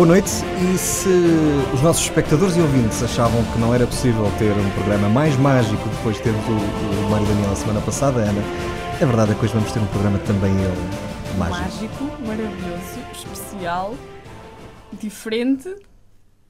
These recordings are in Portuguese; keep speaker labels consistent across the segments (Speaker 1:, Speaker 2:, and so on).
Speaker 1: Boa noite. E se os nossos espectadores e ouvintes achavam que não era possível ter um programa mais mágico depois de ter o, o Mário Daniel a semana passada, Ana, a verdade é que hoje vamos ter um programa também ele mágico.
Speaker 2: Mágico, maravilhoso, especial, diferente.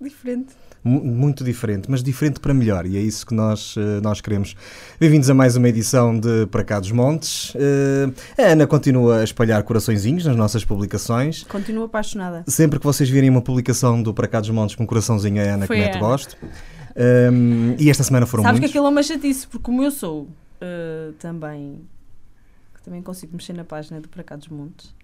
Speaker 2: Diferente.
Speaker 1: Muito diferente, mas diferente para melhor, e é isso que nós, eh, nós queremos. Bem-vindos a mais uma edição de Para Cá dos Montes. Eh, a Ana continua a espalhar coraçõezinhos nas nossas publicações.
Speaker 2: Continuo apaixonada.
Speaker 1: Sempre que vocês virem uma publicação do Para Cá dos Montes com um coraçãozinho, a Ana
Speaker 2: Foi
Speaker 1: que mete gosto. Um, e esta semana foram
Speaker 2: Sabes que
Speaker 1: muitos.
Speaker 2: aquilo é uma chatice, porque como eu sou uh, também. Também consigo mexer na página do Para Cá dos Montes.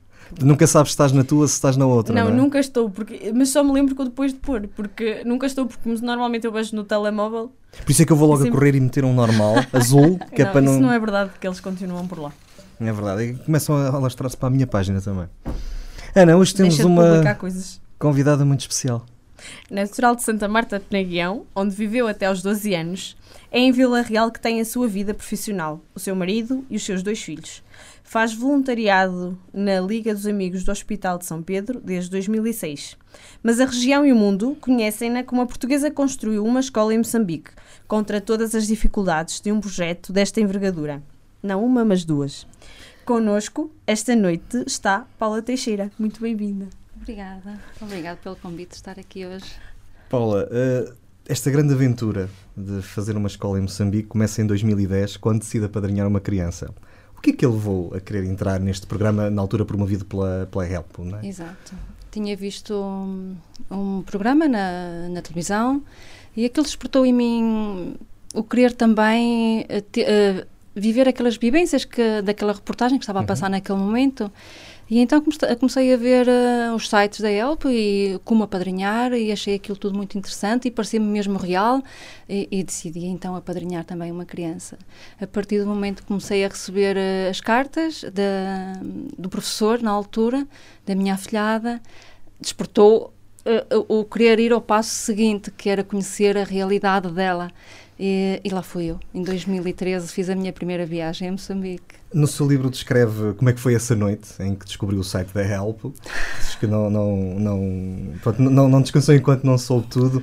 Speaker 1: Nunca sabes se estás na tua, se estás na outra.
Speaker 2: não,
Speaker 1: Não, é?
Speaker 2: nunca estou, porque, mas só me lembro que eu depois de pôr, porque nunca estou, porque normalmente eu vejo no telemóvel.
Speaker 1: Por isso é que eu vou logo a
Speaker 2: Sempre-
Speaker 1: correr e meter um normal, azul, que é
Speaker 2: não,
Speaker 1: para
Speaker 2: isso
Speaker 1: não.
Speaker 2: não é verdade, porque eles continuam por lá.
Speaker 1: É verdade, e começam a alastrar-se para a minha página também. Ana, hoje temos
Speaker 2: Deixa de
Speaker 1: uma convidada muito especial.
Speaker 2: Natural de Santa Marta de Penaguião, onde viveu até aos 12 anos, é em Vila Real que tem a sua vida profissional, o seu marido e os seus dois filhos. Faz voluntariado na Liga dos Amigos do Hospital de São Pedro desde 2006. Mas a região e o mundo conhecem-na como a portuguesa construiu uma escola em Moçambique, contra todas as dificuldades de um projeto desta envergadura. Não uma, mas duas. Connosco, esta noite, está Paula Teixeira. Muito bem-vinda.
Speaker 3: Obrigada. Obrigada pelo convite de estar aqui hoje.
Speaker 1: Paula, eh, esta grande aventura de fazer uma escola em Moçambique começa em 2010, quando decide apadrinhar uma criança. O que é que ele levou a querer entrar neste programa, na altura promovido pela, pela Help? Não é?
Speaker 3: Exato. Tinha visto um, um programa na, na televisão e aquilo despertou em mim o querer também eh, te- eh, viver aquelas vivências que, daquela reportagem que estava a passar naquele momento. E então comece- comecei a ver eh, os sites da Help e como apadrinhar e achei aquilo tudo muito interessante e parecia-me mesmo real e, e decidi então apadrinhar também uma criança. A partir do momento que comecei a receber eh, as cartas da, do professor na altura, da minha afilhada, despertou o o querer ir ao passo seguinte, que era conhecer a realidade dela. E, e lá fui eu. Em 2013 fiz a minha primeira viagem a Moçambique.
Speaker 1: No seu livro descreve como é que foi essa noite em que descobriu o site da Help. Diz que não, não, não, pronto, não, não descansou enquanto não soube tudo.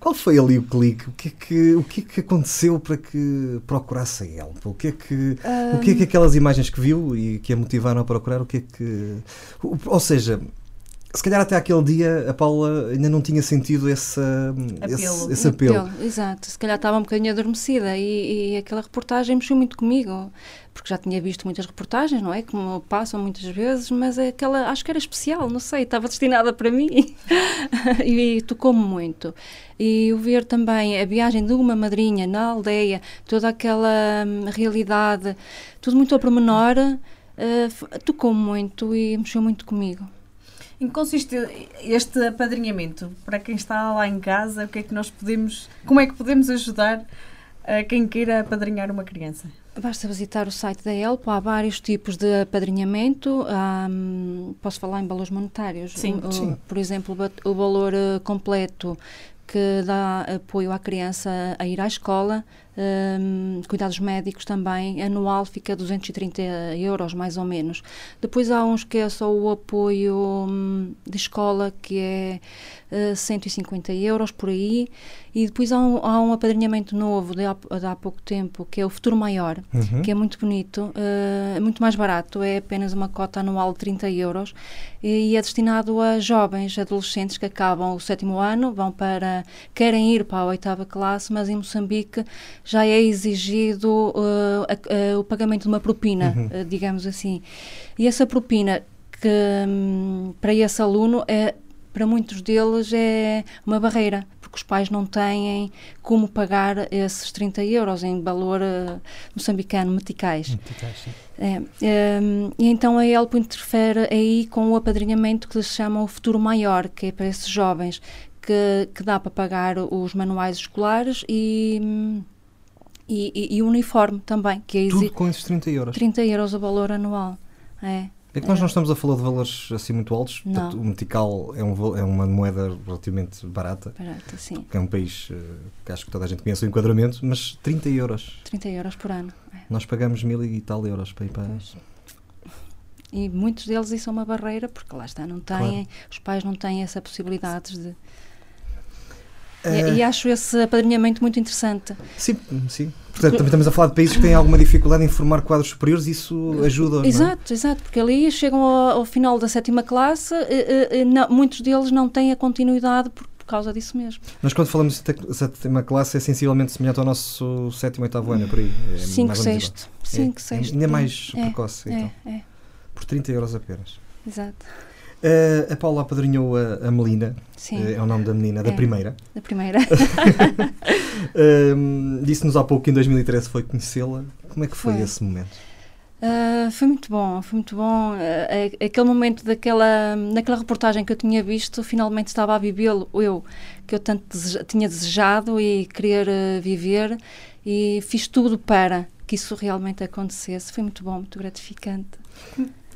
Speaker 1: Qual foi ali o clique? O que é que, o que, é que aconteceu para que procurasse a Help? O que, é que, o que é que aquelas imagens que viu e que a motivaram a procurar, o que é que... Ou seja, se calhar até aquele dia a Paula ainda não tinha sentido esse, esse,
Speaker 2: Apelo.
Speaker 1: esse apelo.
Speaker 3: Apelo, Exato, se calhar estava um bocadinho adormecida e, e aquela reportagem mexeu muito comigo, porque já tinha visto muitas reportagens, não é? Como passam muitas vezes, mas aquela acho que era especial, não sei, estava destinada para mim e, tocou-me muito. E o ver também a viagem de uma madrinha na aldeia, toda aquela hum, realidade, tudo muito a pormenor, eh, f- tocou-me muito e mexeu muito comigo.
Speaker 2: Em que consiste este apadrinhamento? Para quem está lá em casa, o que é que nós podemos, como é que podemos ajudar a quem queira apadrinhar uma criança?
Speaker 3: Basta visitar o site da ELP, há vários tipos de apadrinhamento. hum, posso falar em valores monetários?
Speaker 2: Sim.
Speaker 3: O-
Speaker 1: Sim.
Speaker 3: Por exemplo, o valor eh, completo que dá apoio à criança a ir à escola, hum, cuidados médicos também, anual fica 230 euros, mais ou menos. Depois há uns que é só o apoio hum, de escola, que é eh, 150 euros por aí. E depois há um, há um apadrinhamento novo de há, de há pouco tempo, que é o Futuro Maior,
Speaker 1: Uhum.
Speaker 3: que é muito bonito, eh, é muito mais barato, é apenas uma cota anual de 30 euros e é destinado a jovens, adolescentes que acabam o sétimo ano, vão para, querem ir para a oitava classe, mas em Moçambique já é exigido eh, a- eh, o pagamento de uma propina,
Speaker 1: Uhum.
Speaker 3: eh, digamos assim. E essa propina que hum, para esse aluno é para muitos deles é uma barreira, porque os pais não têm como pagar esses 30 euros em valor eh, moçambicano, meticais. É, ehm, e então a ELPO interfere aí com o apadrinhamento que eles chamam o futuro maior, que é para esses jovens, que, que dá para pagar os manuais escolares e, hum, e, e- e uniforme também, que é
Speaker 1: Tudo com esses 30 euros.
Speaker 3: 30 euros o valor anual. É.
Speaker 1: É que nós não estamos a falar de valores assim muito altos. Portanto, o metical é, um é uma moeda relativamente barata,
Speaker 3: Barato, sim.
Speaker 1: é um país eh, que acho que toda a gente conhece o enquadramento, mas 30 euros.
Speaker 3: 30 euros por ano. É.
Speaker 1: Nós pagamos mil e tal euros para ir para.
Speaker 3: Pois. E muitos deles isso é uma barreira, porque lá está, não têm, claro. os pais não têm essa possibilidade de. E, e, acho esse apadrinhamento muito interessante.
Speaker 1: Sim, sim. Portanto, também estamos a falar de países que têm alguma dificuldade em formar quadros superiores, isso ajuda.
Speaker 3: Exato,
Speaker 1: é?
Speaker 3: exato, porque ali chegam ao, ao final da sétima classe, e, e, não, muitos deles não têm a continuidade por, por causa disso mesmo.
Speaker 1: Nós, quando falamos de sétima classe, é sensivelmente semelhante ao nosso sétimo, oitavo ano, por aí.
Speaker 3: É cinco, sexto. Cinco, é, sexto.
Speaker 1: Ainda mais é, precoce,
Speaker 3: é,
Speaker 1: então.
Speaker 3: É,
Speaker 1: Por 30 euros apenas.
Speaker 3: Exato.
Speaker 1: Uh, a Paula apadrinhou a, a Melina,
Speaker 3: Sim.
Speaker 1: Uh, é o nome da menina, da
Speaker 3: É.
Speaker 1: primeira.
Speaker 3: Da primeira.
Speaker 1: Uh, Disse-nos há pouco que em 2013 foi conhecê-la. Como é que foi,
Speaker 3: Foi.
Speaker 1: esse momento?
Speaker 3: Foi muito bom, foi muito bom. Aquele momento daquela, naquela reportagem que eu tinha visto, finalmente estava a vivê-lo, eu, que eu tanto deseja- tinha desejado e querer viver, e fiz tudo para que isso realmente acontecesse. Foi muito bom, muito gratificante.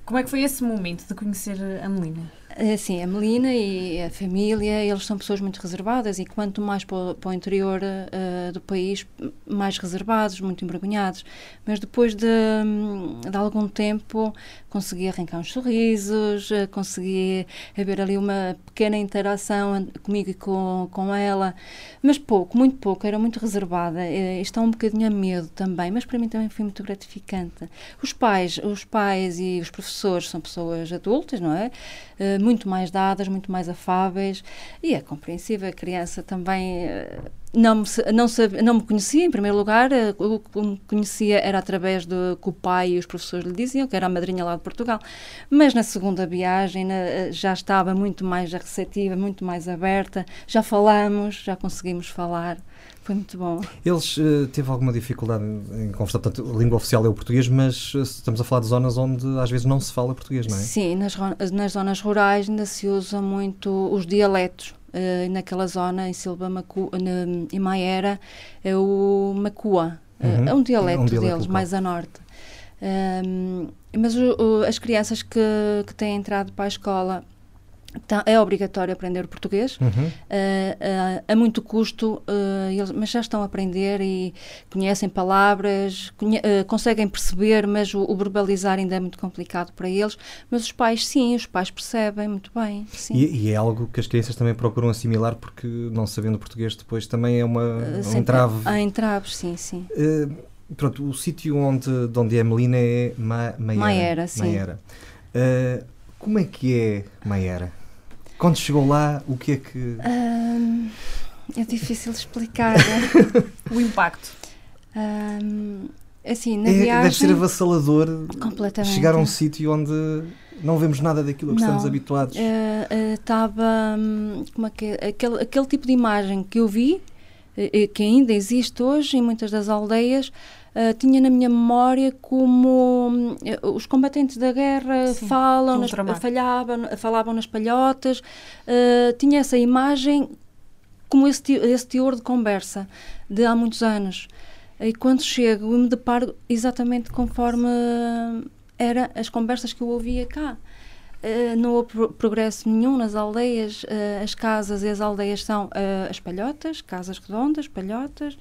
Speaker 2: Como é que foi esse momento de conhecer a Melina?
Speaker 3: Assim, a Melina e a família, eles são pessoas muito reservadas e quanto mais para o, para o interior ah, do país, mais reservados, muito envergonhados. Mas depois de, hum, de algum tempo consegui arrancar uns sorrisos, ah, consegui haver ali uma pequena interação comigo e com, com ela, mas pouco, muito pouco, era muito reservada. Eh, Está um bocadinho a medo também, mas para mim também foi muito gratificante. Os pais, os pais e os professores são pessoas adultas, não é? Eh, muito mais dadas, muito mais afáveis e é compreensível. A criança também eh, não não, não me conhecia, em primeiro lugar, eh, o que me conhecia era através do que o pai e os professores lhe diziam, que era a madrinha lá de Portugal. Mas na segunda viagem na- eh, já estava muito mais receptiva, muito mais aberta, já falamos, já conseguimos falar. Foi muito bom.
Speaker 1: Eles uh, teve alguma dificuldade em conversar, portanto, a língua oficial é o português, mas uh, estamos a falar de zonas onde às vezes não se fala português, não é?
Speaker 3: Sim, nas, nas zonas rurais ainda se usa muito os dialetos. Eh, naquela zona, em Silva Macu, na, em Maera, é o Macua. Eh,
Speaker 1: Uhum.
Speaker 3: É um dialeto,
Speaker 1: É um dialeto
Speaker 3: deles,
Speaker 1: local.
Speaker 3: mais a norte. Ahm, mas o- o- as crianças que, que têm entrado para a escola é obrigatório aprender português.
Speaker 1: Uhum.
Speaker 3: Uh, uh, a muito custo, uh, eles, mas já estão a aprender e conhecem palavras, conhe- conseguem perceber, mas o, o verbalizar ainda é muito complicado para eles. Mas os pais, sim, os pais percebem muito bem.
Speaker 1: E, e é algo que as crianças também procuram assimilar porque não sabendo português depois também é uma, um entrave.
Speaker 3: Há entraves, sim, sim.
Speaker 1: Pronto, o sítio onde, de onde é Melina é Ma, Maiera.
Speaker 3: Maiera, sim.
Speaker 1: Maiera. Como é que é Maiera? Quando chegou lá, o que é que.
Speaker 3: Ahm, é difícil explicar. né?
Speaker 2: O impacto.
Speaker 3: Ahm, assim, na
Speaker 1: É,
Speaker 3: viagem.
Speaker 1: deve ser avassalador
Speaker 3: Completamente.
Speaker 1: chegar a um sítio onde não vemos nada daquilo a que
Speaker 3: Não.
Speaker 1: estamos habituados.
Speaker 3: estava como é que é? aquele, aquele tipo de imagem que eu vi eh, eh, que ainda existe hoje em muitas das aldeias eh, tinha na minha memória como hum, eh, os combatentes da guerra
Speaker 2: Sim,
Speaker 3: falam nas, falhavam, falavam nas palhotas eh, tinha essa imagem como esse, esse teor de conversa de há muitos anos e quando chego eu me deparo exatamente conforme era as conversas que eu ouvia cá Uh, não houve pro- progresso nenhum nas aldeias. uh, as casas e as aldeias são uh, as palhotas, casas redondas, palhotas.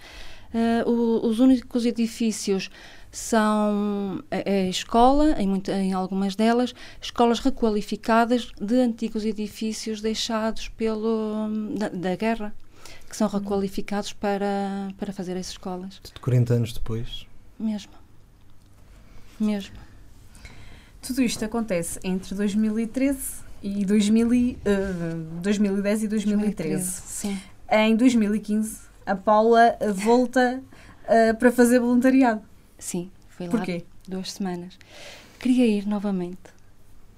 Speaker 3: Uh, o- os únicos edifícios são a, a escola, em, muita- em algumas delas, escolas requalificadas de antigos edifícios deixados pelo, da, da guerra, que são requalificados para, para fazer as escolas.
Speaker 1: De 40 anos depois.
Speaker 3: Mesmo. Mesmo.
Speaker 2: Tudo isto acontece entre 2013 e 2000, e, eh, 2010 e 2013.
Speaker 3: Sim.
Speaker 2: Em 2015, a Paula volta eh, para fazer voluntariado.
Speaker 3: Sim, foi lá
Speaker 2: Porquê?
Speaker 3: duas semanas. Queria ir novamente.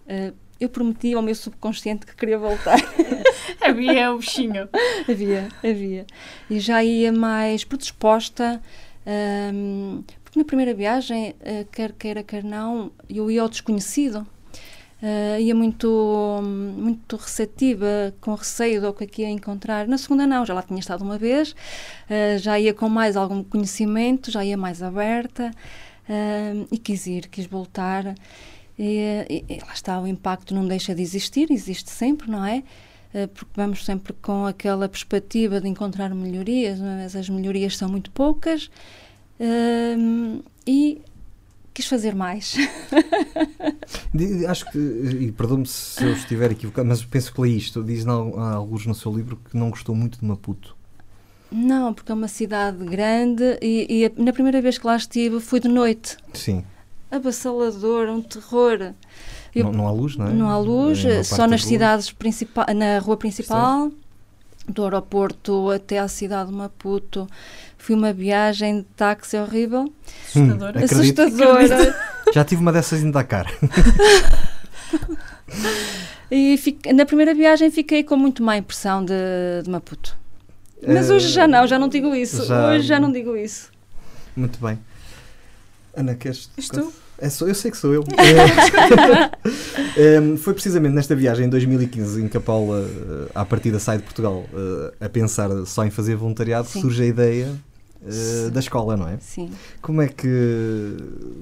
Speaker 3: Uh, eu prometi ao meu subconsciente que queria voltar.
Speaker 2: Havia o bichinho.
Speaker 3: havia, havia. E já ia mais predisposta, um, porque na primeira viagem, uh, quer queira, quer não, eu ia ao desconhecido. Uh, ia muito, muito receptiva, com receio do que aqui ia encontrar. Na segunda, não, já lá tinha estado uma vez, uh, já ia com mais algum conhecimento, já ia mais aberta uh, e quis ir, quis voltar. E, e, e lá está, o impacto não deixa de existir, existe sempre, não é? Porque vamos sempre com aquela perspectiva de encontrar melhorias, mas as melhorias são muito poucas. E quis fazer mais.
Speaker 1: Acho que, e perdoe-me se eu estiver equivocado, mas penso que li isto. Diz há alguns no seu livro que não gostou muito de Maputo.
Speaker 3: Não, porque é uma cidade grande e, e na primeira vez que lá estive fui de noite.
Speaker 1: Sim.
Speaker 3: Abassalador, um terror.
Speaker 1: Eu, não, não, há luz, não é?
Speaker 3: Não há luz, só nas cidades principais, na rua principal, do aeroporto até à cidade de Maputo. Fui uma viagem de táxi horrível.
Speaker 2: Assustadora.
Speaker 1: Hum,
Speaker 3: Assustadora.
Speaker 1: Já tive uma dessas em Dakar.
Speaker 3: e fico, na primeira viagem fiquei com muito má impressão de, de Maputo. Mas hoje já não, já não digo isso. Já... Hoje já não digo isso.
Speaker 1: Muito bem. Ana, queres.
Speaker 2: Estou.
Speaker 1: É, sou, eu sei que sou eu. é, foi precisamente nesta viagem em 2015 em que a Paula, uh, à partida, sai de Portugal uh, a pensar só em fazer voluntariado, Sim. surge a ideia uh, da escola, não é?
Speaker 3: Sim.
Speaker 1: Como é, que,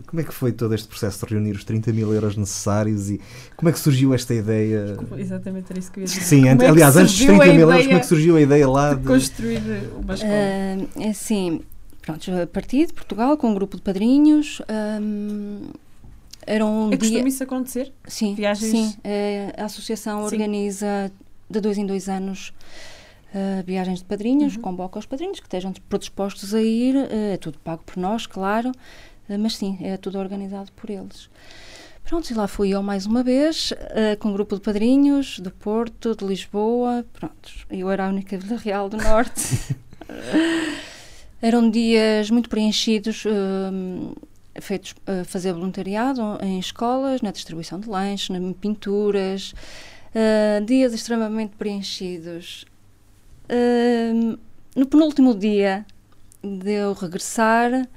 Speaker 1: como é que foi todo este processo de reunir os 30 mil euros necessários e como é que surgiu esta ideia?
Speaker 2: Exatamente era isso que eu ia dizer.
Speaker 1: Sim,
Speaker 2: é
Speaker 1: aliás, antes dos 30 mil euros, como é que surgiu a ideia lá
Speaker 2: de, de... construir uma escola?
Speaker 3: é assim Pronto, de Portugal com um grupo de padrinhos. Um, era um
Speaker 2: é
Speaker 3: dia...
Speaker 2: costume isso acontecer?
Speaker 3: Sim,
Speaker 2: Viagens...
Speaker 3: sim. É, a associação sim. organiza de dois em dois anos uh, viagens de padrinhos, uhum. convoca os padrinhos que estejam predispostos a ir. Uh, é tudo pago por nós, claro, uh, mas sim, é tudo organizado por eles. Pronto, e lá fui eu mais uma vez, uh, com um grupo de padrinhos do Porto, de Lisboa. Pronto, eu era a única Vila Real do Norte. Eram dias muito preenchidos, uh, feitos a uh, fazer voluntariado em escolas, na distribuição de lanches, em pinturas, uh, dias extremamente preenchidos. Hum, no penúltimo dia de eu regressar,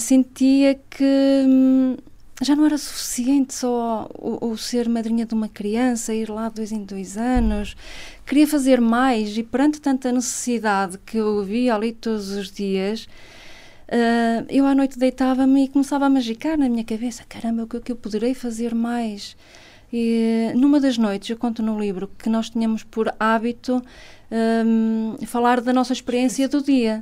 Speaker 3: sentia que hum, já não era suficiente só o, o, ser madrinha de uma criança, ir lá dois em dois anos. Queria fazer mais e perante tanta necessidade que eu via ali todos os dias, uh, eu à noite deitava-me e começava a magicar na minha cabeça: caramba, o que, é que eu poderei fazer mais? E numa das noites, eu conto no livro que nós tínhamos por hábito um, falar da nossa experiência do dia.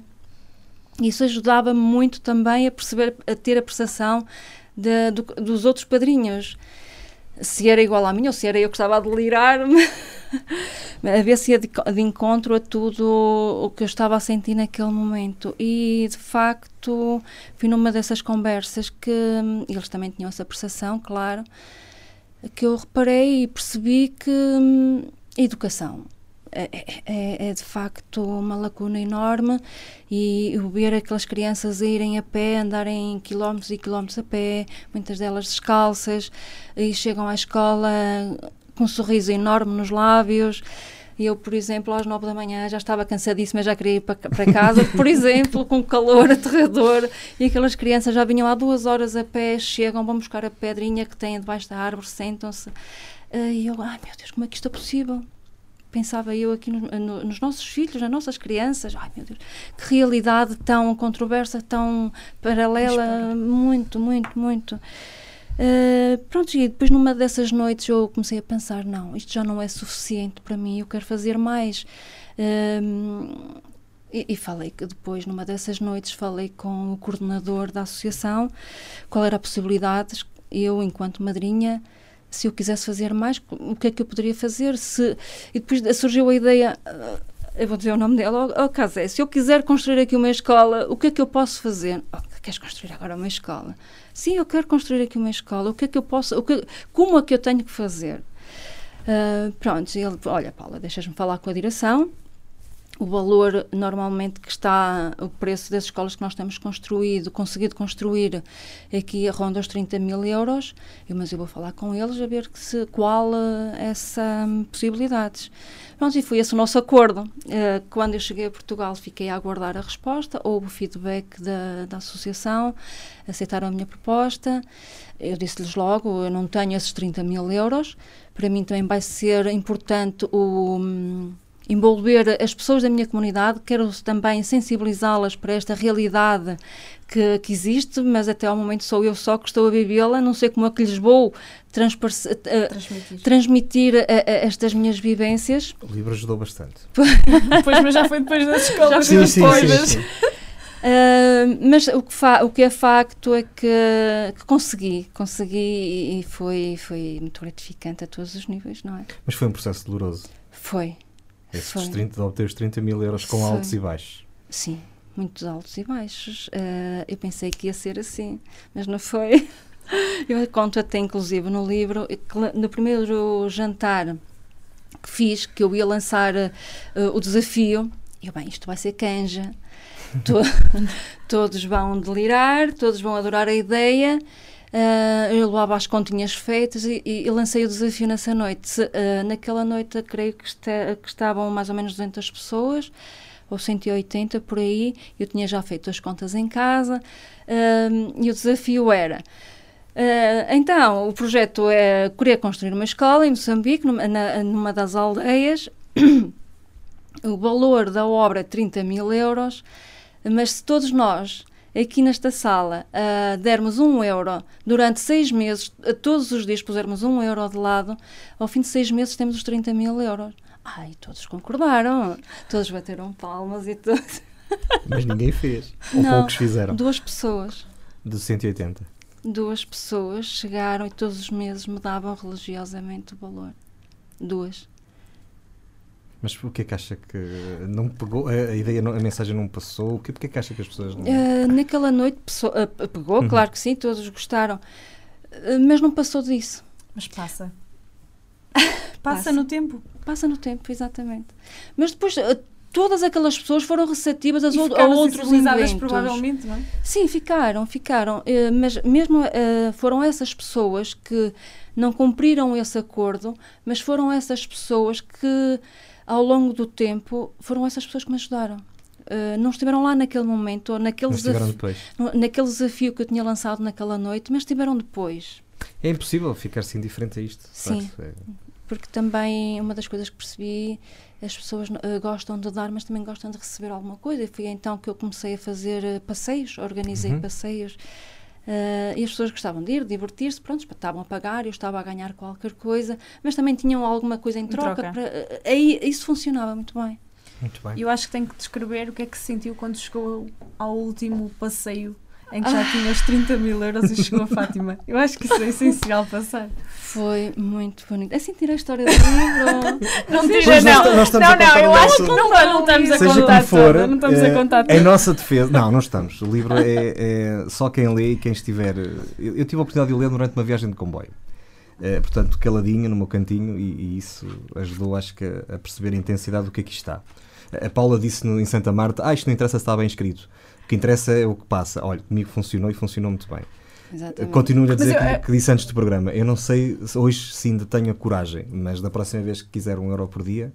Speaker 3: Isso ajudava-me muito também a perceber, a ter a percepção de, do, dos outros padrinhos. Se era igual à minha ou se era eu que estava a delirar-me, a ver se ia de, de, encontro a tudo o que eu estava a sentir naquele momento. E de facto, fui numa dessas conversas que eles também tinham essa percepção, claro, que eu reparei e percebi que hum, educação é, é, é, de facto uma lacuna enorme e ver aquelas crianças irem a pé, andarem quilómetros e quilómetros a pé, muitas delas descalças, e chegam à escola com um sorriso enorme nos lábios. Eu, por exemplo, às nove da manhã já estava cansadíssima, já queria ir para, para casa, por exemplo, com calor aterrador, e aquelas crianças já vinham há duas horas a pé, chegam, vão buscar a pedrinha que têm debaixo da árvore, sentam-se. E eu, ai meu Deus, como é que isto é possível? Pensava eu aqui no, no, nos nossos filhos, nas nossas crianças. Ai meu Deus, que realidade tão controversa, tão paralela, muito, muito, muito. Uh, pronto, e depois numa dessas noites eu comecei a pensar: não, isto já não é suficiente para mim, eu quero fazer mais. Uh, e, e, falei que depois, numa dessas noites, falei com o coordenador da associação qual era a possibilidade, eu, enquanto madrinha, se eu quisesse fazer mais, o que é que eu poderia fazer? Se, e depois surgiu a ideia, eu vou dizer o nome dela, oh, oh é se eu quiser construir aqui uma escola, o que é que eu posso fazer? Oh, queres construir agora uma escola? Sim, eu quero construir aqui uma escola, o que é que eu posso, o que, como é que eu tenho que fazer? Uh, pronto, ele, olha Paula, deixas-me falar com a direção, o valor normalmente que está, o preço das escolas que nós temos construído, conseguido construir aqui ronda os 30 mil euros, eu, mas eu vou falar com eles a ver se, qual uh, essa um, possibilidades. Pronto, e foi esse o nosso acordo. Uh, quando eu cheguei a Portugal fiquei a aguardar a resposta, houve feedback da, da associação, aceitaram a minha proposta, eu disse-lhes logo, eu não tenho esses 30 mil euros, para mim também vai ser importante o... Envolver as pessoas da minha comunidade, quero também sensibilizá-las para esta realidade que, que, existe, mas até ao momento sou eu só que estou a vivê-la, não sei como é que lhes vou uh, transmitir, transmitir a, a estas minhas vivências.
Speaker 1: O livro ajudou bastante.
Speaker 2: pois, mas já foi depois das escolas
Speaker 1: sim, sim, sim, sim.
Speaker 3: Uh, mas o que, o que, é facto é que, que, consegui, consegui e foi, foi muito gratificante a todos os níveis, não é?
Speaker 1: Mas foi um processo doloroso.
Speaker 3: Foi.
Speaker 1: Esses foi. 30, de obter os 30 mil euros com foi. altos e baixos.
Speaker 3: Sim, muitos altos e baixos. Uh, eu pensei que ia ser assim, mas não foi. Eu conto até, inclusive, no livro, no primeiro jantar que fiz, que eu ia lançar uh, o desafio, eu, bem, isto vai ser canja. To todos vão delirar, todos vão adorar a ideia. Uh, eu levava as continhas feitas e, e, lancei o desafio nessa noite. Uh, naquela noite, creio que, este, que, estavam mais ou menos 200 pessoas, ou 180 por aí. Eu tinha já feito as contas em casa uh, e o desafio era. então, o projeto é querer construir uma escola em Moçambique, numa, na, numa das aldeias. o valor da obra é 30 mil euros, mas se todos nós aqui nesta sala uh, dermos um euro durante seis meses, uh, todos os dias pusermos um euro de lado, ao fim de seis meses temos os 30 mil euros. Ai, todos concordaram, todos bateram palmas e tudo.
Speaker 1: Mas ninguém fez. Ou
Speaker 3: Não,
Speaker 1: poucos fizeram.
Speaker 3: Duas pessoas.
Speaker 1: De 180.
Speaker 3: Duas pessoas chegaram e todos os meses me davam religiosamente o valor. Duas.
Speaker 1: Mas o que é que acha que não pegou? A ideia, a mensagem não passou? O que, que é que acha que as pessoas não.
Speaker 3: Uh, naquela noite pessoa, uh, pegou, uhum. claro que sim, todos gostaram, uh, mas não passou disso.
Speaker 2: Mas passa. passa. passa no tempo.
Speaker 3: Passa no tempo, exatamente. Mas depois todas aquelas pessoas foram receptivas a, a outros eventos.
Speaker 2: provavelmente, não é?
Speaker 3: Sim, ficaram, ficaram. mas mesmo foram essas pessoas que não cumpriram esse acordo, mas foram essas pessoas que ao longo do tempo, foram essas pessoas que me ajudaram. Uh, não estiveram lá naquele momento, ou naquele, desafio, naquele desafio que eu tinha lançado naquela noite, mas estiveram depois.
Speaker 1: É impossível ficar-se indiferente a isto.
Speaker 3: Sim, é. porque também uma das coisas que percebi, as pessoas uh, gostam de dar, mas também gostam de receber alguma coisa. E foi então que eu comecei a fazer uh, passeios, organizei uhum. passeios. Uh, e as pessoas gostavam de ir, divertir-se, pronto, estavam a pagar, eu estava a ganhar qualquer coisa, mas também tinham alguma coisa em troca. troca. Para, uh, aí isso funcionava muito bem.
Speaker 1: Muito bem.
Speaker 2: Eu acho que tenho que descrever o que é que se sentiu quando chegou ao último passeio em que já tinha os 30 mil euros e chegou a Fátima. Eu acho que isso é essencial passar.
Speaker 3: Foi muito bonito. É sentir a história do livro.
Speaker 2: não tira, não. Nós, não, não, eu
Speaker 1: acho que
Speaker 2: não, não, estamos a
Speaker 1: Seja
Speaker 2: contar
Speaker 1: for,
Speaker 2: não estamos é, a contar
Speaker 1: Em nossa defesa, não, não estamos. O livro é, é só quem lê e quem estiver. Eu, eu, tive a oportunidade de ler durante uma viagem de comboio. É, portanto, caladinho no meu cantinho e, e isso ajudou, acho que, a perceber a intensidade do que aqui está. A Paula disse no, em Santa Marta: Ah, isto não interessa se está bem escrito. O que interessa é o que passa. Olha, comigo funcionou e funcionou muito bem.
Speaker 3: Exatamente.
Speaker 1: Continuo a dizer eu, que, é- que, disse antes do programa. Eu não sei se hoje sim ainda tenho a coragem, mas da próxima vez que quiser um euro por dia,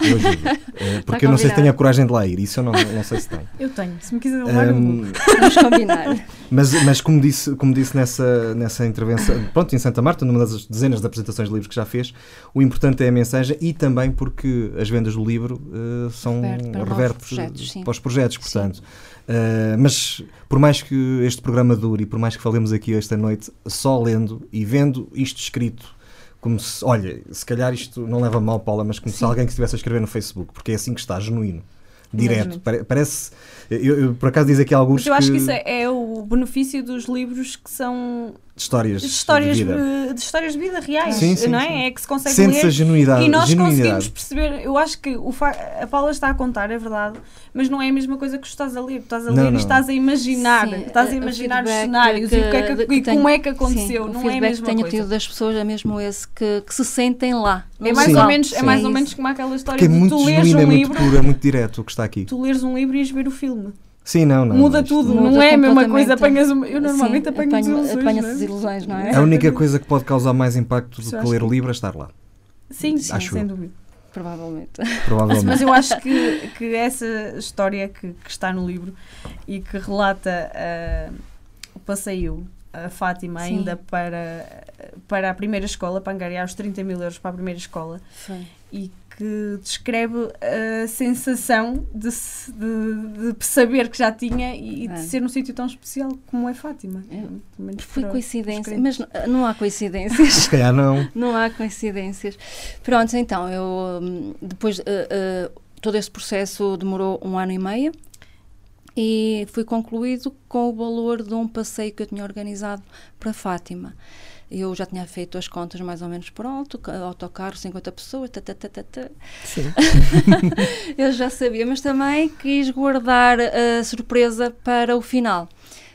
Speaker 1: eu ajudo. uh, porque eu não sei se tenho a coragem de lá ir. Isso eu não, não sei se tenho.
Speaker 2: Eu tenho. Se me quiser levar, um,
Speaker 3: vamos combinar.
Speaker 1: Mas, mas como disse, como disse nessa, nessa intervenção, pronto, em Santa Marta, numa das dezenas de apresentações de livros que já fez, o importante é a mensagem e também porque as vendas do livro uh, são revertes para, para os projetos, portanto. Sim Uh, mas por mais que este programa dure e por mais que falemos aqui esta noite, só lendo e vendo isto escrito, como se, olha, se calhar isto não leva mal, Paula, mas como Sim. se alguém que estivesse a escrever no Facebook, porque é assim que está, genuíno direto. Parece. Eu, eu, por acaso diz aqui alguns.
Speaker 2: Mas eu acho que isso é, é, o benefício dos livros que são.
Speaker 1: De histórias,
Speaker 2: histórias
Speaker 1: de, vida.
Speaker 2: de histórias de vida reais,
Speaker 1: sim, sim,
Speaker 2: não é?
Speaker 1: Sim.
Speaker 2: É que se consegue
Speaker 1: Sente-se
Speaker 2: ler.
Speaker 1: a genuidade.
Speaker 2: E nós
Speaker 1: genuinidade.
Speaker 2: conseguimos perceber. Eu acho que o a Paula está a contar, é verdade, mas não é a mesma coisa que tu estás a ler. Tu estás a ler não, não. e estás a imaginar. Sim, estás a imaginar os cenários que, e, o que é que, que, e como é que aconteceu.
Speaker 3: Sim,
Speaker 2: não
Speaker 3: o
Speaker 2: é a mesma
Speaker 3: que tenho
Speaker 2: coisa.
Speaker 3: tido das pessoas é mesmo esse que, que se sentem lá.
Speaker 2: É mais, ou menos, é mais ou menos como aquela história
Speaker 1: que é
Speaker 2: de
Speaker 1: muito
Speaker 2: tu leres
Speaker 1: genuíno,
Speaker 2: um
Speaker 1: é
Speaker 2: livro.
Speaker 1: muito puro, é muito direto o que está aqui.
Speaker 2: Tu leres um livro e ires ver o filme.
Speaker 1: Sim, não, não.
Speaker 2: Muda tudo,
Speaker 3: muda
Speaker 2: não é a mesma coisa. Apanhas uma... Eu normalmente
Speaker 3: Sim,
Speaker 2: apanho, desilusões. Não é?
Speaker 3: desilusões, não é?
Speaker 1: A única coisa que pode causar mais impacto do que ler o
Speaker 2: que-
Speaker 1: livro é estar lá.
Speaker 2: Sim, sim,
Speaker 1: Acho
Speaker 2: sem
Speaker 1: eu.
Speaker 2: dúvida.
Speaker 3: Provavelmente.
Speaker 1: Provavelmente.
Speaker 2: Mas eu acho que, que essa história que, que está no livro e que relata ah, o passeio a Fátima
Speaker 3: Sim.
Speaker 2: ainda para, para a primeira escola, para angariar os 30 mil euros para a primeira escola
Speaker 3: Foi.
Speaker 2: e que descreve a sensação de, de, de saber que já tinha e de
Speaker 3: É.
Speaker 2: ser num sítio tão especial como é Fátima.
Speaker 3: É. Foi coincidência, mas n- não há coincidências.
Speaker 1: Se calhar não.
Speaker 3: Não há coincidências. Pronto, então, eu hum, depois uh, uh, todo esse processo demorou um ano e meio. e foi concluído com o valor de um passeio que eu tinha organizado para Fátima. Eu já tinha feito as contas mais ou menos por alto, autocarro, 50 pessoas, tata.
Speaker 1: Sim.
Speaker 3: eu já sabia, mas também quis guardar a surpresa para o final,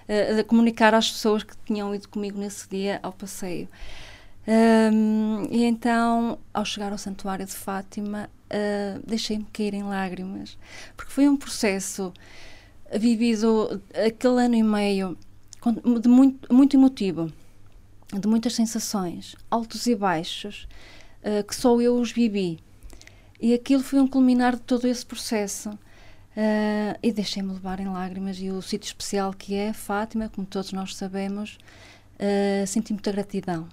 Speaker 3: uh, comunicar às pessoas que tinham ido comigo nesse dia ao passeio. Um, e então, ao chegar ao Santuário de Fátima, uh, deixei-me cair em lágrimas, porque foi um processo vivido aquele ano e meio de muito, muito emotivo, de muitas sensações, altos e baixos, uh, que só eu os vivi. E aquilo foi um culminar de todo esse processo. Uh, e deixei-me levar em lágrimas. E o sítio especial que é Fátima, como todos nós sabemos, uh, senti muita gratidão.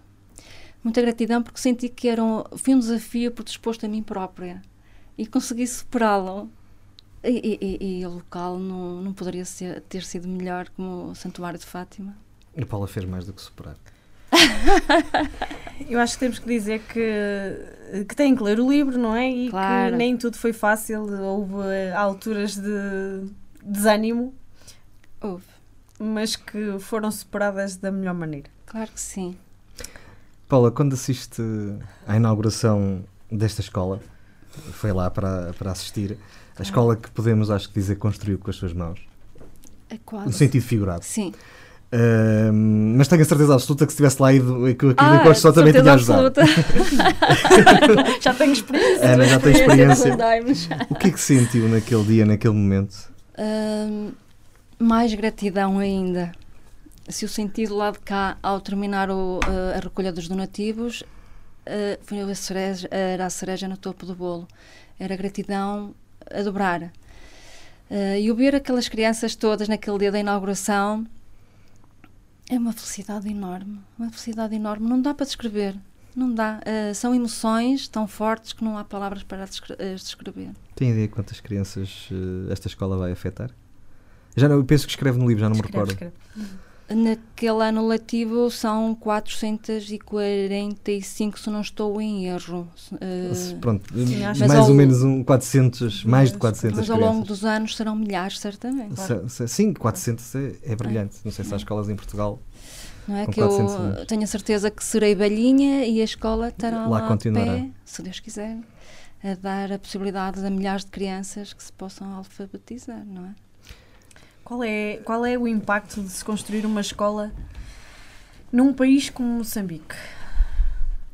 Speaker 3: Muita gratidão porque senti que era um, foi um desafio por disposto a mim própria e consegui superá-lo e, e, e, o local não, não poderia ser, ter sido melhor como o Santuário de Fátima.
Speaker 1: E Paula fez mais do que superar.
Speaker 2: Eu acho que temos que dizer que, que têm que ler o livro, não é? E claro. que nem tudo foi fácil, houve alturas de desânimo.
Speaker 3: Houve.
Speaker 2: Mas que foram superadas da melhor maneira.
Speaker 3: Claro que sim.
Speaker 1: Paula, quando assiste à inauguração desta escola, foi lá para, para assistir, a escola que podemos, acho que dizer, construiu com as suas mãos.
Speaker 3: Quase.
Speaker 1: No sentido figurado.
Speaker 3: Sim.
Speaker 1: Uh, mas tenho a certeza absoluta que se estivesse lá ido, que aquilo ah, só também tinha ajudado.
Speaker 2: já tenho experiência.
Speaker 1: Ana já tem experiência. o que é que sentiu naquele dia, naquele momento?
Speaker 3: Uh, mais gratidão ainda. Se o senti do lado de cá, ao terminar o, uh, a recolha dos donativos, uh, foi a cereja, era a cereja no topo do bolo. Era gratidão a dobrar. Uh, e o ver aquelas crianças todas naquele dia da inauguração é uma felicidade enorme. Uma felicidade enorme. Não dá para descrever. Não dá. Uh, são emoções tão fortes que não há palavras para eh, descrever.
Speaker 1: Tem ideia quantas crianças uh, esta escola vai afetar? Já não, eu penso que escreve no livro, já não escreve, me recordo. Escreve.
Speaker 3: Naquele ano letivo são 445, se não estou em erro.
Speaker 1: Uh, Pronto, mais ao, ou menos um 400, mais de 400
Speaker 3: Mas ao
Speaker 1: crianças.
Speaker 3: longo dos anos serão milhares, certamente.
Speaker 1: Claro. Sim, 400 é, é brilhante. Não sei se há escolas em Portugal.
Speaker 3: Não é que eu anos. tenho a certeza que serei velhinha e a escola estará lá, lá continuará. Pé, se Deus quiser, a dar a possibilidade a milhares de crianças que se possam alfabetizar, não é?
Speaker 2: Qual é, qual é o impacto de se construir uma escola num país como Moçambique?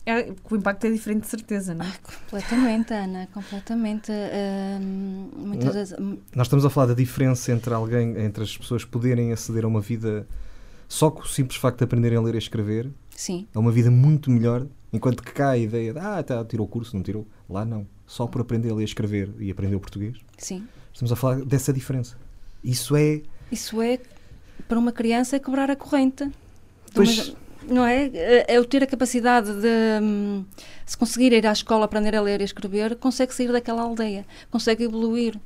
Speaker 2: É, o impacto é diferente de certeza, não é? Ah,
Speaker 3: completamente, Ana, completamente. muitas
Speaker 1: vezes... Nós estamos a falar da diferença entre alguém, entre as pessoas poderem aceder a uma vida só com o simples facto de aprenderem a ler e escrever.
Speaker 3: Sim.
Speaker 1: É uma vida muito melhor, enquanto que cá a ideia de, ah, tá, tirou o curso, não tirou. Lá não. Só por aprender a ler e escrever e aprender o português.
Speaker 3: Sim.
Speaker 1: Estamos a falar dessa diferença. Isso é.
Speaker 3: Isso é, para uma criança, é quebrar a corrente.
Speaker 1: Pois.
Speaker 3: não é? É, é o ter a capacidade de, hum, se conseguir ir à escola aprender a ler e escrever, consegue sair daquela aldeia, consegue evoluir.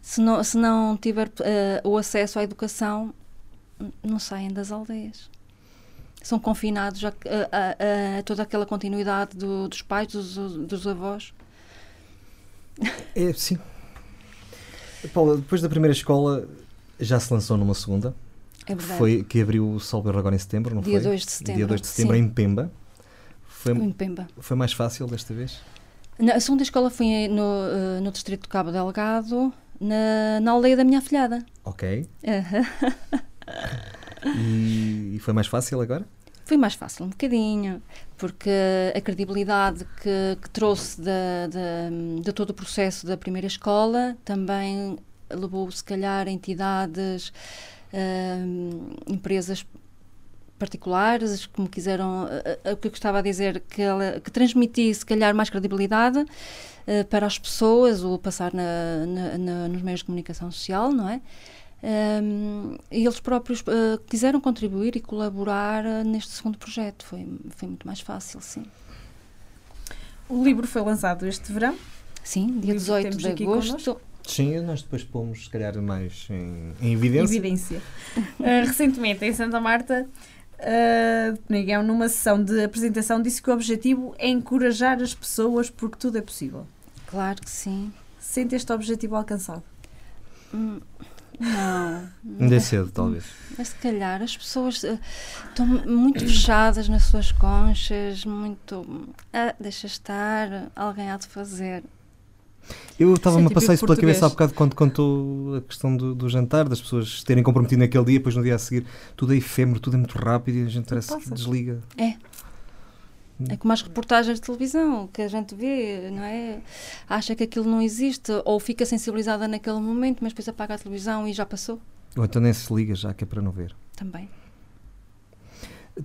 Speaker 3: Se não, se não tiver uh, o acesso à educação, não saem das aldeias. São confinados a, a, a, a toda aquela continuidade do, dos pais, dos, dos avós.
Speaker 1: É, sim, Paula, depois da primeira escola, já se lançou numa segunda.
Speaker 3: É verdade.
Speaker 1: Foi que abriu o Salver agora em setembro, não
Speaker 3: Dia
Speaker 1: foi?
Speaker 3: 2 de setembro.
Speaker 1: Dia 2 de setembro Sim. em Pemba.
Speaker 3: Foi, em Pemba.
Speaker 1: Foi mais fácil desta vez?
Speaker 3: Na, a segunda escola foi no, uh, no distrito de Cabo Delgado, na, na aldeia da minha afilhada.
Speaker 1: Ok. e, e foi mais fácil agora?
Speaker 3: Foi mais fácil, um bocadinho, porque a credibilidade que, que trouxe de, de, de, todo o processo da primeira escola também levou, se calhar, entidades, uh, empresas particulares, como quiseram, uh, o que eu gostava a dizer, que, ela, que transmitisse, se calhar, mais credibilidade uh, para as pessoas, ou passar na, na, na, nos meios de comunicação social, não é? Um, e eles próprios uh, quiseram contribuir e colaborar uh, neste segundo projeto. Foi, foi muito mais fácil, sim.
Speaker 2: O livro foi lançado este verão?
Speaker 3: Sim, dia 18 de agosto.
Speaker 1: Sim, nós depois pomos, se calhar, mais em, em evidência.
Speaker 2: evidência. uh, recentemente, em Santa Marta, uh, numa sessão de apresentação, disse que o objetivo é encorajar as pessoas porque tudo é possível.
Speaker 3: Claro que sim.
Speaker 2: Sente este objetivo alcançado?
Speaker 3: Hum Não.
Speaker 1: Ainda é cedo, talvez.
Speaker 3: Mas se calhar as pessoas uh, estão muito fechadas nas suas conchas, muito. Ah, deixa estar, alguém há de fazer.
Speaker 1: Eu estava-me a passar isso pela
Speaker 2: português.
Speaker 1: cabeça há bocado quando contou a questão do, do jantar, das pessoas terem comprometido naquele dia, depois no dia a seguir tudo é efêmero, tudo é muito rápido e a gente parece que desliga.
Speaker 3: É. É como as reportagens de televisão que a gente vê, não é? Acha que aquilo não existe ou fica sensibilizada naquele momento, mas depois apaga a televisão e já passou.
Speaker 1: Ou então nem se liga já, que é para não ver.
Speaker 3: Também.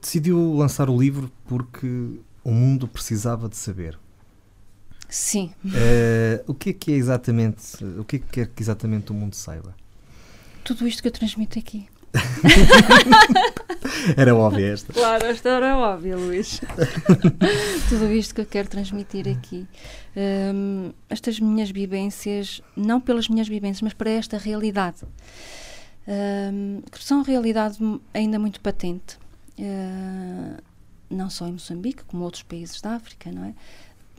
Speaker 1: Decidiu lançar o livro porque o mundo precisava de saber.
Speaker 3: Sim.
Speaker 1: Eh, o que é que é exatamente, o que é que quer que exatamente o mundo saiba?
Speaker 3: Tudo isto que eu transmito aqui.
Speaker 1: Era óbvio esta.
Speaker 3: Claro, esta era óbvia, Luís. Tudo isto que eu quero transmitir aqui. Hum, estas minhas vivências, não pelas minhas vivências, mas para esta realidade. Hum, que são realidade ainda muito patente. Uh, não só em Moçambique, como outros países da África, não é?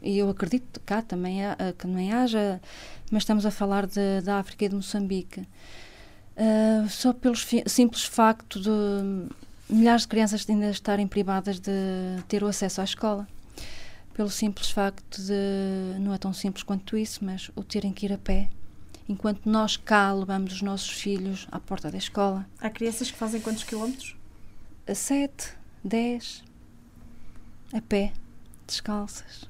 Speaker 3: E eu acredito que cá também, há- que também haja, mas estamos a falar de, da África e de Moçambique. Uh, só pelo simples facto de milhares de crianças ainda estarem privadas de ter o acesso à escola. Pelo simples facto de, não é tão simples quanto isso, mas o terem que ir a pé. Enquanto nós cá levamos os nossos filhos à porta da escola,
Speaker 2: Há crianças que fazem quantos quilómetros?
Speaker 3: a 7, 10, a pé, descalças.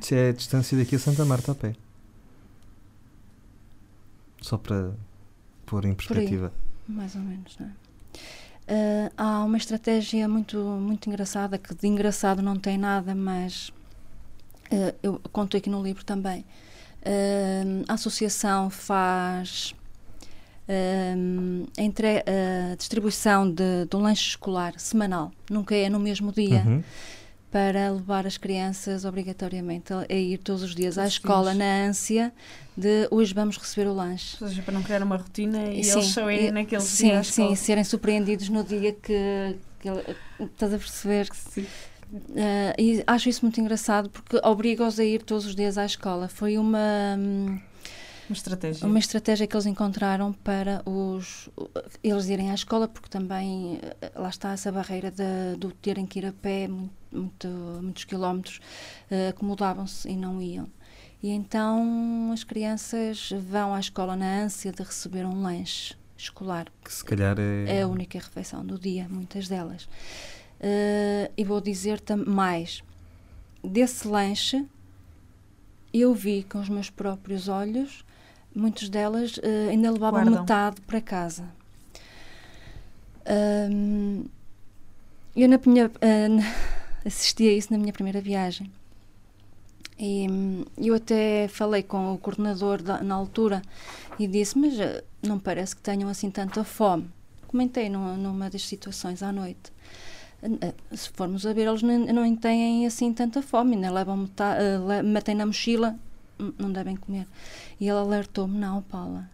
Speaker 1: Isso é a distância daqui a Santa Marta a pé. Só para pôr em perspectiva.
Speaker 3: Mais ou menos, não é? Ah, há uma estratégia muito, muito engraçada, que de engraçado não tem nada, mas ah, eu conto aqui no livro também. Ah, a associação faz a entre- a distribuição de, de um lanche escolar semanal, nunca é no mesmo dia,
Speaker 1: Uhum.
Speaker 3: Para levar as crianças obrigatoriamente a, ir todos os dias à escola na ânsia de hoje vamos receber o lanche.
Speaker 2: Ou seja, para não criar uma rotina e
Speaker 3: Sim,
Speaker 2: eles só irem naquele
Speaker 3: sim,
Speaker 2: dia à
Speaker 3: sim,
Speaker 2: escola.
Speaker 3: serem surpreendidos no dia que, que estás a perceber.
Speaker 2: Sim.
Speaker 3: Ah, e acho isso muito engraçado porque obriga-os a ir todos os dias à escola. Foi uma, hum,
Speaker 2: Uma estratégia.
Speaker 3: uma estratégia que eles encontraram para os, eles irem à escola, porque também eh, lá está essa barreira de, do terem que ir a pé muito, muito- muitos quilómetros, eh, acomodavam-se e não iam. E então as crianças vão à escola na ânsia de receber um lanche escolar
Speaker 1: Que se calhar é.
Speaker 3: é a única refeição do dia, muitas delas. Eh, e vou dizer mais: desse lanche, eu vi com os meus próprios olhos, muitas delas eh, ainda levavam
Speaker 2: Guardam.
Speaker 3: metade para casa. Eu na minha, na- assisti a isso na minha primeira viagem. E hum, eu até falei com o coordenador da- na altura e disse: Mas eh, não parece que tenham assim tanta fome. Comentei numa, numa das situações à noite. Eh, Se formos a ver, eles nem- não têm assim tanta fome, ainda levam metade, eh, metem na mochila, "Hum, não devem comer. E ele alertou-me: Não, Paula.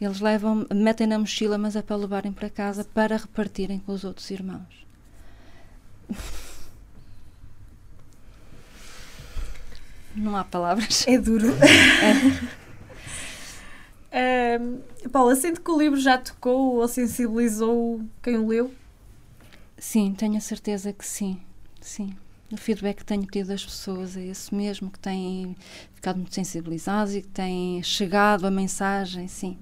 Speaker 3: Eles levam, metem na mochila, mas é para levarem para casa para repartirem com os outros irmãos. Não há palavras.
Speaker 2: É duro. Ahm, Paula, sente que o livro já tocou ou sensibilizou quem o leu?
Speaker 3: Sim, tenho a certeza que sim. Sim. O feedback que tenho tido das pessoas é esse mesmo, que têm ficado muito sensibilizados e que têm chegado a mensagem, sim.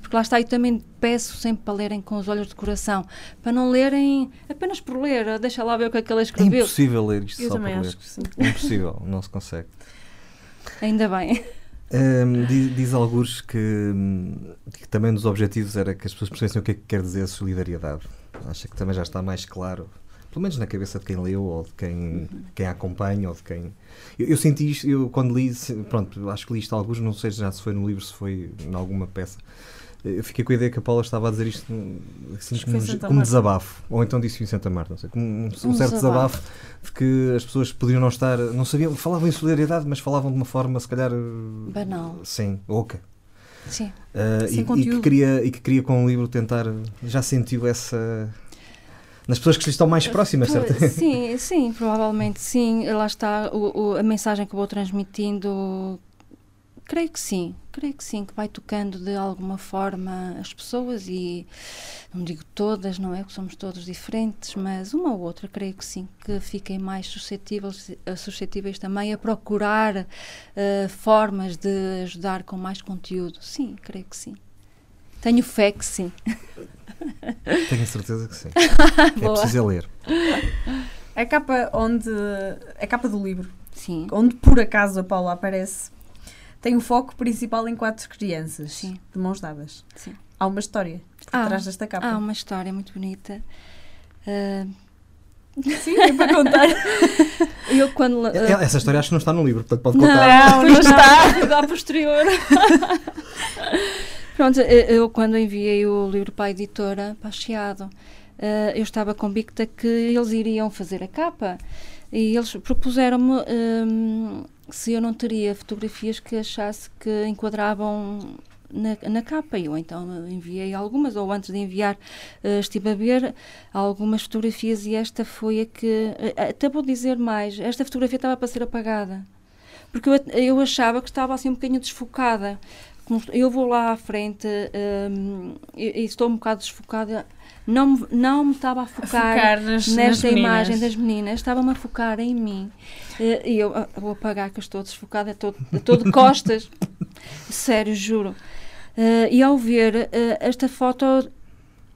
Speaker 3: Porque lá está, eu também peço sempre para lerem com os olhos de coração, para não lerem apenas por ler, deixa lá ver o que é que ela
Speaker 1: É
Speaker 3: escreveu.
Speaker 1: impossível ler isto
Speaker 2: Eu
Speaker 1: só
Speaker 2: também
Speaker 1: por
Speaker 2: acho
Speaker 1: ler.
Speaker 2: que sim.
Speaker 1: É impossível, não se consegue.
Speaker 3: Ainda bem.
Speaker 1: Hum, diz, diz alguns que, que também um dos objetivos era que as pessoas percebessem o que é que quer dizer solidariedade. Acha que também já está mais claro, pelo menos na cabeça de quem leu ou de quem, quem a acompanha ou de quem. Eu, eu senti isto, eu quando li, pronto, acho que li isto alguns, não sei já se foi no livro, se foi em alguma peça. Eu fiquei com a ideia que a Paula estava a dizer isto assim, como, como
Speaker 2: Marta.
Speaker 1: desabafo, ou então disse em Santa Marta, não sei, como um, um certo
Speaker 3: desabafo.
Speaker 1: desabafo de que as pessoas podiam não estar, não sabiam, falavam em solidariedade, mas falavam de uma forma, se calhar,
Speaker 3: Banal.
Speaker 1: sim, oca.
Speaker 3: Sim.
Speaker 1: Uh,
Speaker 2: Sem
Speaker 1: e, e que queria, e que queria com o livro tentar, já sentiu essa. nas pessoas que lhe estão mais próximas, certo?
Speaker 3: Sim, sim, provavelmente sim. Lá está o- o- a mensagem que eu vou transmitindo. Creio que sim. Creio que sim, que vai tocando de alguma forma as pessoas e não digo todas, não é? Que somos todos diferentes, mas uma ou outra, creio que sim, que fiquem mais suscetíveis, eh, suscetíveis também a procurar uh, formas de ajudar com mais conteúdo. Sim, creio que sim. Tenho fé que sim.
Speaker 1: Tenho certeza que sim. é preciso ler.
Speaker 2: A capa onde a capa do livro,
Speaker 3: sim.
Speaker 2: onde por acaso a Paula aparece, tem o foco principal em quatro crianças,
Speaker 3: sim.
Speaker 2: de mãos dadas.
Speaker 3: Sim.
Speaker 2: Há uma história por ah, trás desta capa.
Speaker 3: Há uma história muito bonita. Uh...
Speaker 2: Sim, é para contar.
Speaker 3: Eu quando, uh...
Speaker 1: Essa história acho que não está no livro, portanto pode contar.
Speaker 2: Não, não está.
Speaker 3: a posterior. Pronto, eu quando enviei o livro para a editora, para a Chiado, uh, eu estava convicta que eles iriam fazer a capa e eles propuseram-me um, se eu não teria fotografias que achasse que enquadravam na, na, capa. Eu então enviei algumas, ou antes de enviar, uh, estive a ver algumas fotografias e esta foi a que. Uh, até vou dizer mais: esta fotografia estava para ser apagada. Porque eu, eu achava que estava assim um bocadinho desfocada. Eu vou lá à frente um, e, e estou um bocado desfocada não, não me estava a focar, a focar nas, nesta nas imagem das meninas, estava-me a focar em mim. E eu ah, vou apagar que estou desfocada, estou, estou de costas. Sério, juro. Uh, e ao ver uh, esta foto,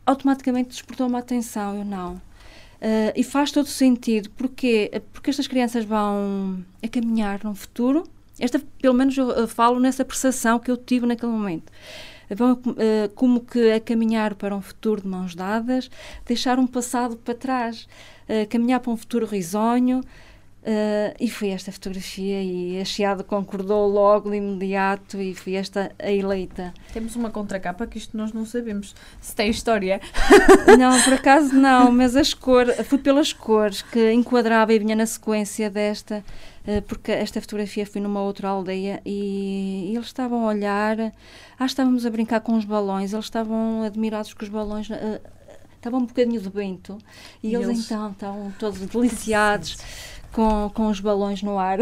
Speaker 3: automaticamente despertou-me a atenção. Eu não. Uh, e faz todo sentido. Porquê? Porque estas crianças vão a caminhar no futuro. Esta, pelo menos, eu falo nessa percepção que eu tive naquele momento vão uh, como que a caminhar para um futuro de mãos dadas, deixar um passado para trás, uh, caminhar para um futuro risonho. Uh, e foi esta fotografia e a Chiado concordou logo de imediato e foi esta a eleita.
Speaker 2: Temos uma contracapa que isto nós não sabemos se tem história.
Speaker 3: Não, por acaso não, mas as cores, fui pelas cores que enquadrava e vinha na sequência desta eh, porque esta fotografia foi numa outra aldeia e, e eles estavam a olhar, ah, estávamos a brincar com os balões, eles estavam admirados com os balões. Uh, estava um bocadinho de vento e, e eles, eles, então estavam todos deliciados com, com os balões no ar.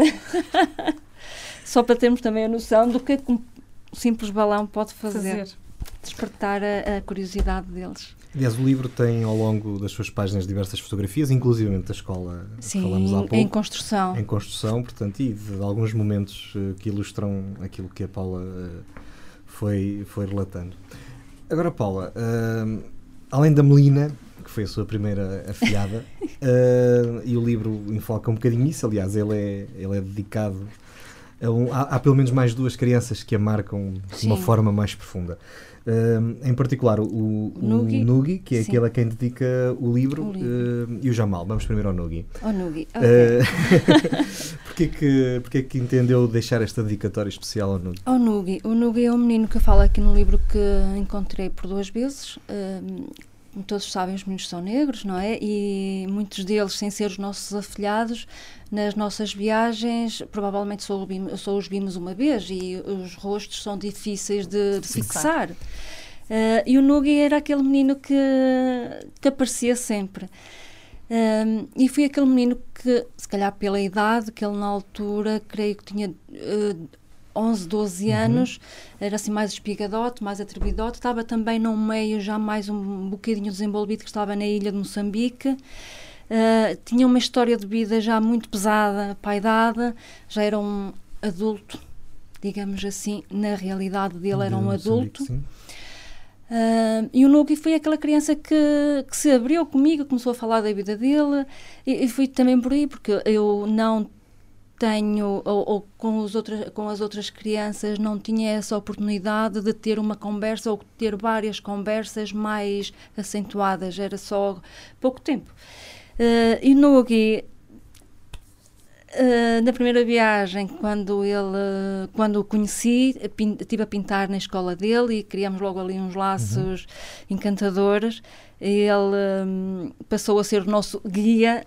Speaker 3: Só para termos também a noção do que, é que um simples balão pode fazer. fazer. Despertar a, a curiosidade deles.
Speaker 1: Aliás, o livro tem ao longo das suas páginas diversas fotografias, inclusive da escola
Speaker 3: Sim,
Speaker 1: que falamos há pouco.
Speaker 3: em construção.
Speaker 1: Em construção, portanto, e de, de alguns momentos uh, que ilustram aquilo que a Paula uh, foi, foi relatando. Agora, Paula, uh, além da Melina, que foi a sua primeira afiada, e o livro enfoca um bocadinho isso, aliás, ele é, ele é dedicado um, há, há, pelo menos mais duas crianças que a marcam de uma forma mais profunda. Em particular, o, o, Nugi, o Nugi que é Sim. aquele a quem dedica o livro, o livro. E o Jamal. Vamos primeiro ao Nugi.
Speaker 3: Ao Nugi,
Speaker 1: ok. Uh, porquê, que, porquê que entendeu deixar esta dedicatória especial ao Nugi?
Speaker 3: Ao Nugi. O Nugi é um menino que fala aqui no livro que encontrei por duas vezes. Todos sabem, os meninos são negros, não é? E muitos deles, sem ser os nossos afilhados, nas nossas viagens, provavelmente só, só os vimos uma vez e os rostos são difíceis de, de fixar. Uh, e o Nugi era aquele menino que, que aparecia sempre. Um, e foi aquele menino que, se calhar pela idade, que ele na altura, creio que tinha uh, 11, 12 uhum. anos, era assim mais espigadote, mais atrevidote, estava também num meio já mais um bocadinho desenvolvido que estava na ilha de Moçambique. Uh, tinha uma história de vida já muito pesada para a idade, já era um adulto, digamos assim, na realidade dele era um adulto. Uh, e o Nuki foi aquela criança que, que se abriu comigo, começou a falar da vida dele, e, e fui também por aí, porque eu não tenho, ou, ou, com, os com as outras crianças, não tinha essa oportunidade de ter uma conversa ou ter várias conversas mais acentuadas, era só pouco tempo. Uh, e no Gui, uh, na primeira viagem, quando ele, quando o conheci, estive a pintar na escola dele e criamos logo ali uns laços uhum. encantadores ele um, passou a ser o nosso guia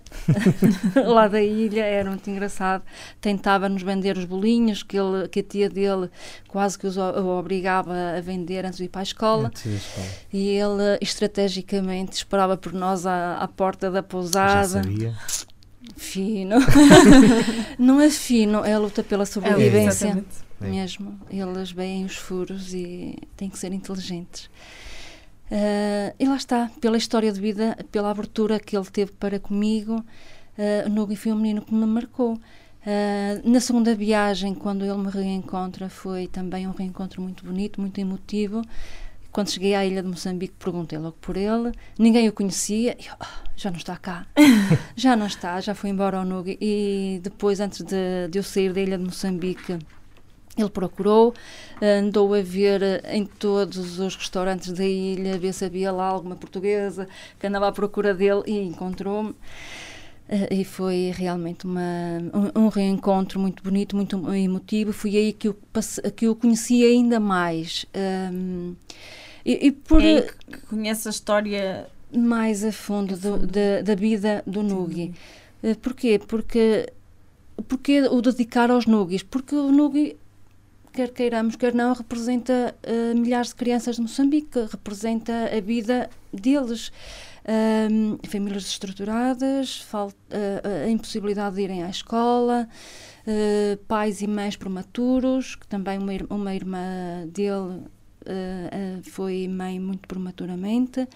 Speaker 3: lá da ilha, era muito engraçado. Tentava-nos vender os bolinhos que, ele, que a tia dele quase que os o obrigava a vender antes de ir para a escola. E ele estrategicamente esperava por nós à, à porta da pousada. Já
Speaker 1: sabia.
Speaker 3: Fino. não é fino, é a luta pela sobrevivência. É, é. mesmo. Eles veem os furos e têm que ser inteligentes. Uh, e lá está, pela história de vida, pela abertura que ele teve para comigo, uh, o Nugi foi um menino que me marcou. Uh, na segunda viagem, quando ele me reencontra, foi também um reencontro muito bonito, muito emotivo. Quando cheguei à ilha de Moçambique, perguntei logo por ele. Ninguém o conhecia. E eu, oh, já não está cá. já não está, já foi embora ao Nugi. E depois, antes de, de eu sair da ilha de Moçambique, ele procurou, andou a ver em todos os restaurantes da ilha, ver se havia lá alguma portuguesa que andava à procura dele e encontrou-me. Uh, e foi realmente uma, um, um, reencontro muito bonito, muito emotivo. Foi aí que eu, que eu conheci ainda mais. Um,
Speaker 2: e, e por, é que conhece a história
Speaker 3: mais a fundo, do, da, da vida do Nugi. Uh, porquê? Porque, porque o dedicar aos Nugis? Porque o Nugi quer queiramos, quer não, representa uh, milhares de crianças de Moçambique, representa a vida deles. Um, famílias destruturadas, falta, uh, a impossibilidade de irem à escola, uh, pais e mães prematuros, que também uma, uma irmã dele foi mãe muito prematuramente.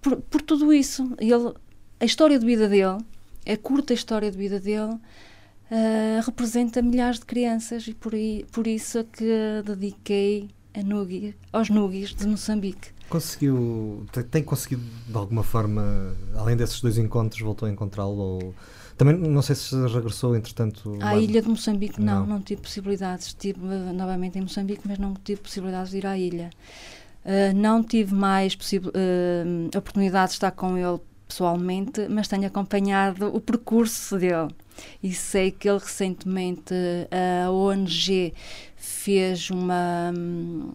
Speaker 3: Por, por, tudo isso, ele, a história de vida dele, a curta história de vida dele, representa milhares de crianças e por, aí, por isso é que dediquei a aos Nugis de Moçambique.
Speaker 1: Conseguiu, tem conseguido de alguma forma, além desses dois encontros, voltou a encontrá-lo? Ou... Também não sei se regressou, entretanto.
Speaker 3: À ilha de Moçambique, não, não, não tive possibilidades. Estive uh, novamente em Moçambique, mas não tive possibilidades de ir à ilha. Uh, não tive mais uh, oportunidade de estar com ele pessoalmente, mas tenho acompanhado o percurso dele. E sei que ele recentemente, a ONG fez uma. Um,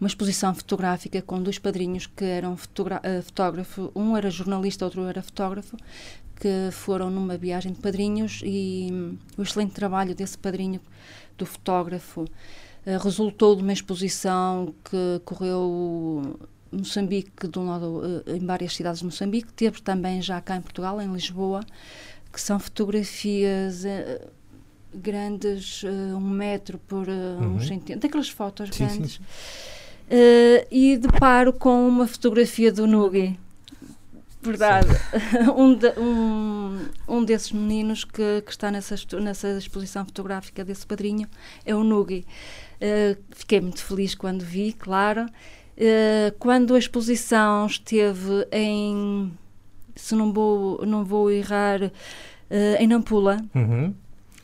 Speaker 3: uma exposição fotográfica com dois padrinhos que eram fotógrafo, um era jornalista, outro era fotógrafo, que foram numa viagem de padrinhos e um, o excelente trabalho desse padrinho, do fotógrafo, uh, resultou de uma exposição que correu Moçambique, de um lado, uh, em várias cidades de Moçambique, teve também já cá em Portugal, em Lisboa, que são fotografias grandes, um metro por uhum. uns centímetros, daquelas fotos sim, grandes. Sim, sim uh, e deparo com uma fotografia do Nugi. Verdade. um, de, um, um desses meninos que, que está nessa, nessa exposição fotográfica desse padrinho é o Nugi. Uh, fiquei muito feliz quando vi, claro. Uh, quando a exposição esteve em, se não vou, não vou errar, uh, em Nampula, uhum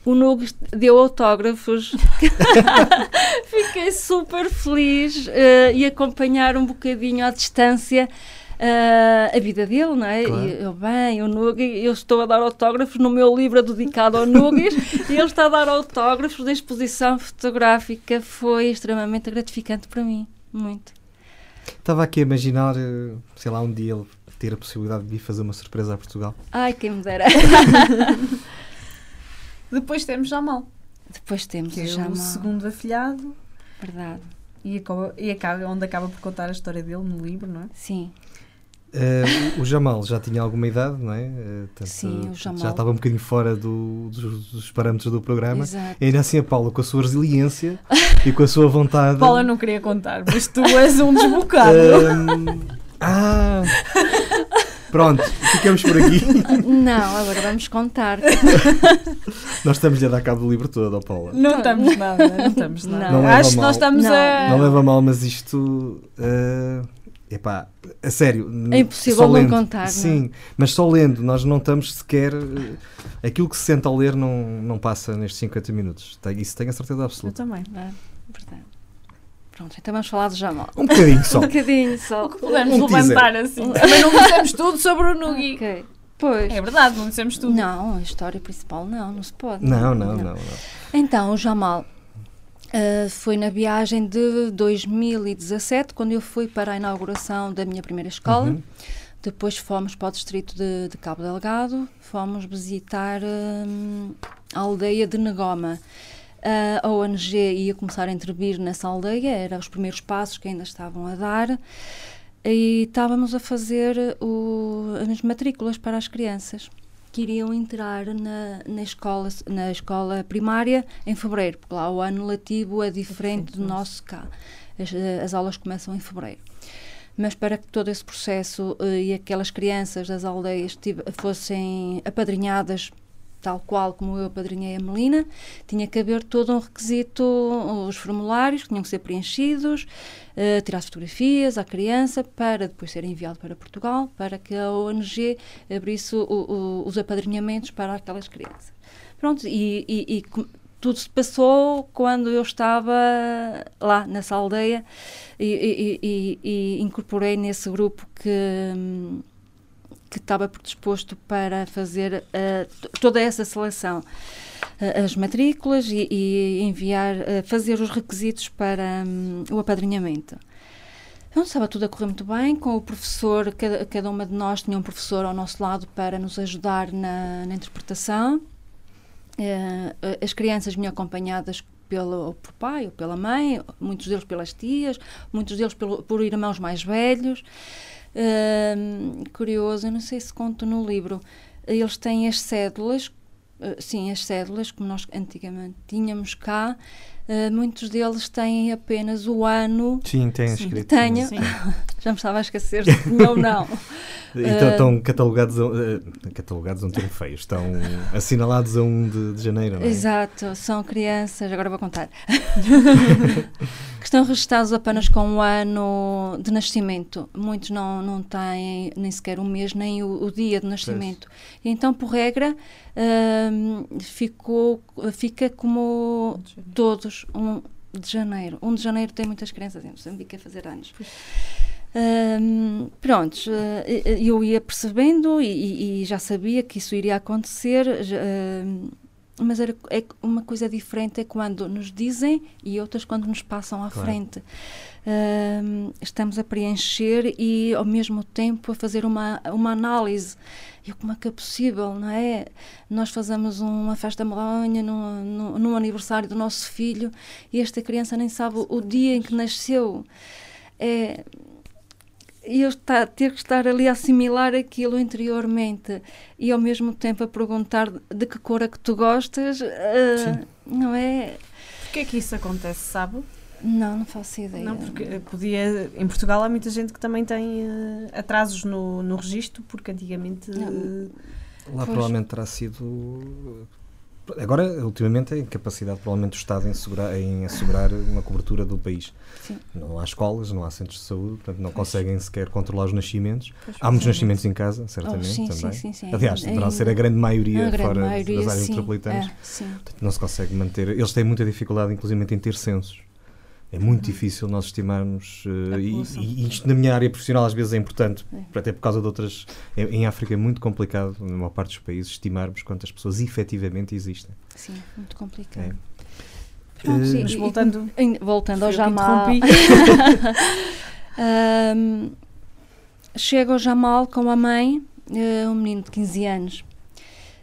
Speaker 3: o Nugo deu autógrafos. Fiquei super feliz uh, e acompanhar um bocadinho à distância uh, a vida dele, não é? Claro. E eu, bem, o Nugo, eu estou a dar autógrafos no meu livro dedicado ao Nugis e ele está a dar autógrafos da exposição fotográfica. Foi extremamente gratificante para mim, muito.
Speaker 1: Estava aqui a imaginar, eh, sei lá, um dia ele ter a possibilidade de vir fazer uma surpresa a Portugal.
Speaker 3: Ai, quem me dera.
Speaker 2: Depois temos Jamal.
Speaker 3: Depois temos
Speaker 2: que
Speaker 3: o Jamal.
Speaker 2: É o segundo afilhado.
Speaker 3: Verdade.
Speaker 2: E, acaba, e acaba, onde acaba por contar a história dele no livro, não é?
Speaker 3: Sim.
Speaker 1: Uh, o Jamal já tinha alguma idade, não é?
Speaker 3: Uh, tanto, Sim, o Jamal.
Speaker 1: Já estava um bocadinho fora do, dos, dos, parâmetros do programa. Exato. E ainda assim a Paula, com a sua resiliência e com a sua vontade.
Speaker 2: Paula não queria contar, mas tu és um desbocado. Uh,
Speaker 1: ah! Pronto, ficamos por aqui.
Speaker 3: Não, agora vamos contar.
Speaker 1: nós estamos a dar cabo do livro todo, oh Paula.
Speaker 2: Não estamos nada, não estamos nada. Não, não Acho que nós estamos
Speaker 1: não.
Speaker 2: a.
Speaker 1: Não leva mal, mas isto. Uh, epá, a sério.
Speaker 3: É impossível não contar.
Speaker 1: Sim,
Speaker 3: não?
Speaker 1: mas só lendo, nós não estamos sequer. Uh, aquilo que se sente ao ler não, não passa nestes 50 minutos. Isso tenho a certeza absoluta.
Speaker 2: Eu também.
Speaker 3: É, verdade. Pronto, então vamos falar do Jamal.
Speaker 1: Um bocadinho só.
Speaker 3: um bocadinho só.
Speaker 2: O que podemos um levantar teaser. assim. Também não dissemos tudo sobre o Nugi.
Speaker 3: Ok. Pois.
Speaker 2: É verdade, não dissemos tudo.
Speaker 3: Não, a história principal não, não se pode.
Speaker 1: Não, não, não. não, não.
Speaker 3: Então, o Jamal uh, foi na viagem de 2017, quando eu fui para a inauguração da minha primeira escola. Uhum. Depois fomos para o distrito de, de Cabo Delgado, fomos visitar uh, a aldeia de Negoma a ONG ia começar a intervir nessa aldeia, eram os primeiros passos que ainda estavam a dar, e estávamos a fazer o, as matrículas para as crianças. Que iriam entrar na, na, escola, na escola primária em fevereiro, porque lá o ano letivo é diferente do nosso cá. As, as aulas começam em fevereiro mas para que todo esse processo uh, e aquelas crianças das aldeias tive, fossem apadrinhadas tal qual como eu apadrinhei a Melina, tinha que haver todo um requisito, os formulários que tinham que ser preenchidos, uh, tirar fotografias à criança para depois ser enviado para Portugal, para que a ONG abrisse o, o, os apadrinhamentos para aquelas crianças. Pronto, e, e, e tudo se passou quando eu estava lá nessa aldeia e, e, e incorporei nesse grupo que hum, que estava predisposto para fazer uh, toda essa seleção, uh, as matrículas e, e enviar, uh, fazer os requisitos para um, o apadrinhamento. Então, estava tudo a correr muito bem, com o professor, cada, cada uma de nós tinha um professor ao nosso lado para nos ajudar na, na interpretação. as crianças vinham acompanhadas pelo por pai ou pela mãe, muitos deles pelas tias, muitos deles pelo, por irmãos mais velhos curioso, eu não sei se conto no livro, eles têm as cédulas, uh, sim, as cédulas, como nós antigamente tínhamos cá, uh, muitos deles têm apenas o ano.
Speaker 1: Sim, têm escrito.
Speaker 3: Tenho, já me estava a esquecer se tinha ou não.
Speaker 1: Então estão catalogados, a, uh, catalogados a um termo feio, estão assinalados a 1 de, de janeiro, não é?
Speaker 3: Exato, são crianças, agora vou contar, que estão registados apenas com o ano de nascimento. Muitos não, não têm nem sequer um mês, nem o, o dia de nascimento. E então, por regra, uh, ficou, fica como todos, um de janeiro. 1 de janeiro tem muitas crianças em Moçambique a fazer anos. Um, prontos, uh, eu ia percebendo e, e, já sabia que isso iria acontecer, mas era, é uma coisa diferente é quando nos dizem e outras quando nos passam à claro. frente. Estamos a preencher e ao mesmo tempo a fazer uma, uma análise. E como é que é possível, não é? Nós fazemos uma festa medonha no, no, no aniversário do nosso filho e esta criança nem sabe o, o dia em que nasceu. É, e eu estar, ter que estar ali a assimilar aquilo interiormente e ao mesmo tempo a perguntar de que cor é que tu gostas, uh, não é?
Speaker 2: Porquê é que isso acontece, sabe?
Speaker 3: Não, não faço ideia.
Speaker 2: Não, porque podia. Em Portugal há muita gente que também tem uh, atrasos no, no registro, porque antigamente. Uh,
Speaker 1: Lá pois. provavelmente terá sido Agora, ultimamente, a incapacidade provavelmente do Estado em assegurar, em assegurar uma cobertura do país. Sim. Não há escolas, não há centros de saúde, portanto não pois. conseguem sequer controlar os nascimentos. Pois, há muitos nascimentos em casa, certamente, oh, sim, também. Sim, sim, Aliás, deverá ser a grande maioria a grande fora maioria, das áreas metropolitanas. É, portanto, não se consegue manter. Eles têm muita dificuldade, inclusive, em ter censos. É muito difícil nós estimarmos, uh, e, e, isto na minha área profissional às vezes é importante, é. até por causa de outras. Em, em, África é muito complicado, na maior parte dos países, estimarmos quantas pessoas efetivamente existem.
Speaker 3: Sim, muito complicado. É.
Speaker 2: Pronto, uh, mas voltando,
Speaker 3: e, voltando ao Jamal. um, chega ao Jamal com a mãe, uh, um menino de 15 anos.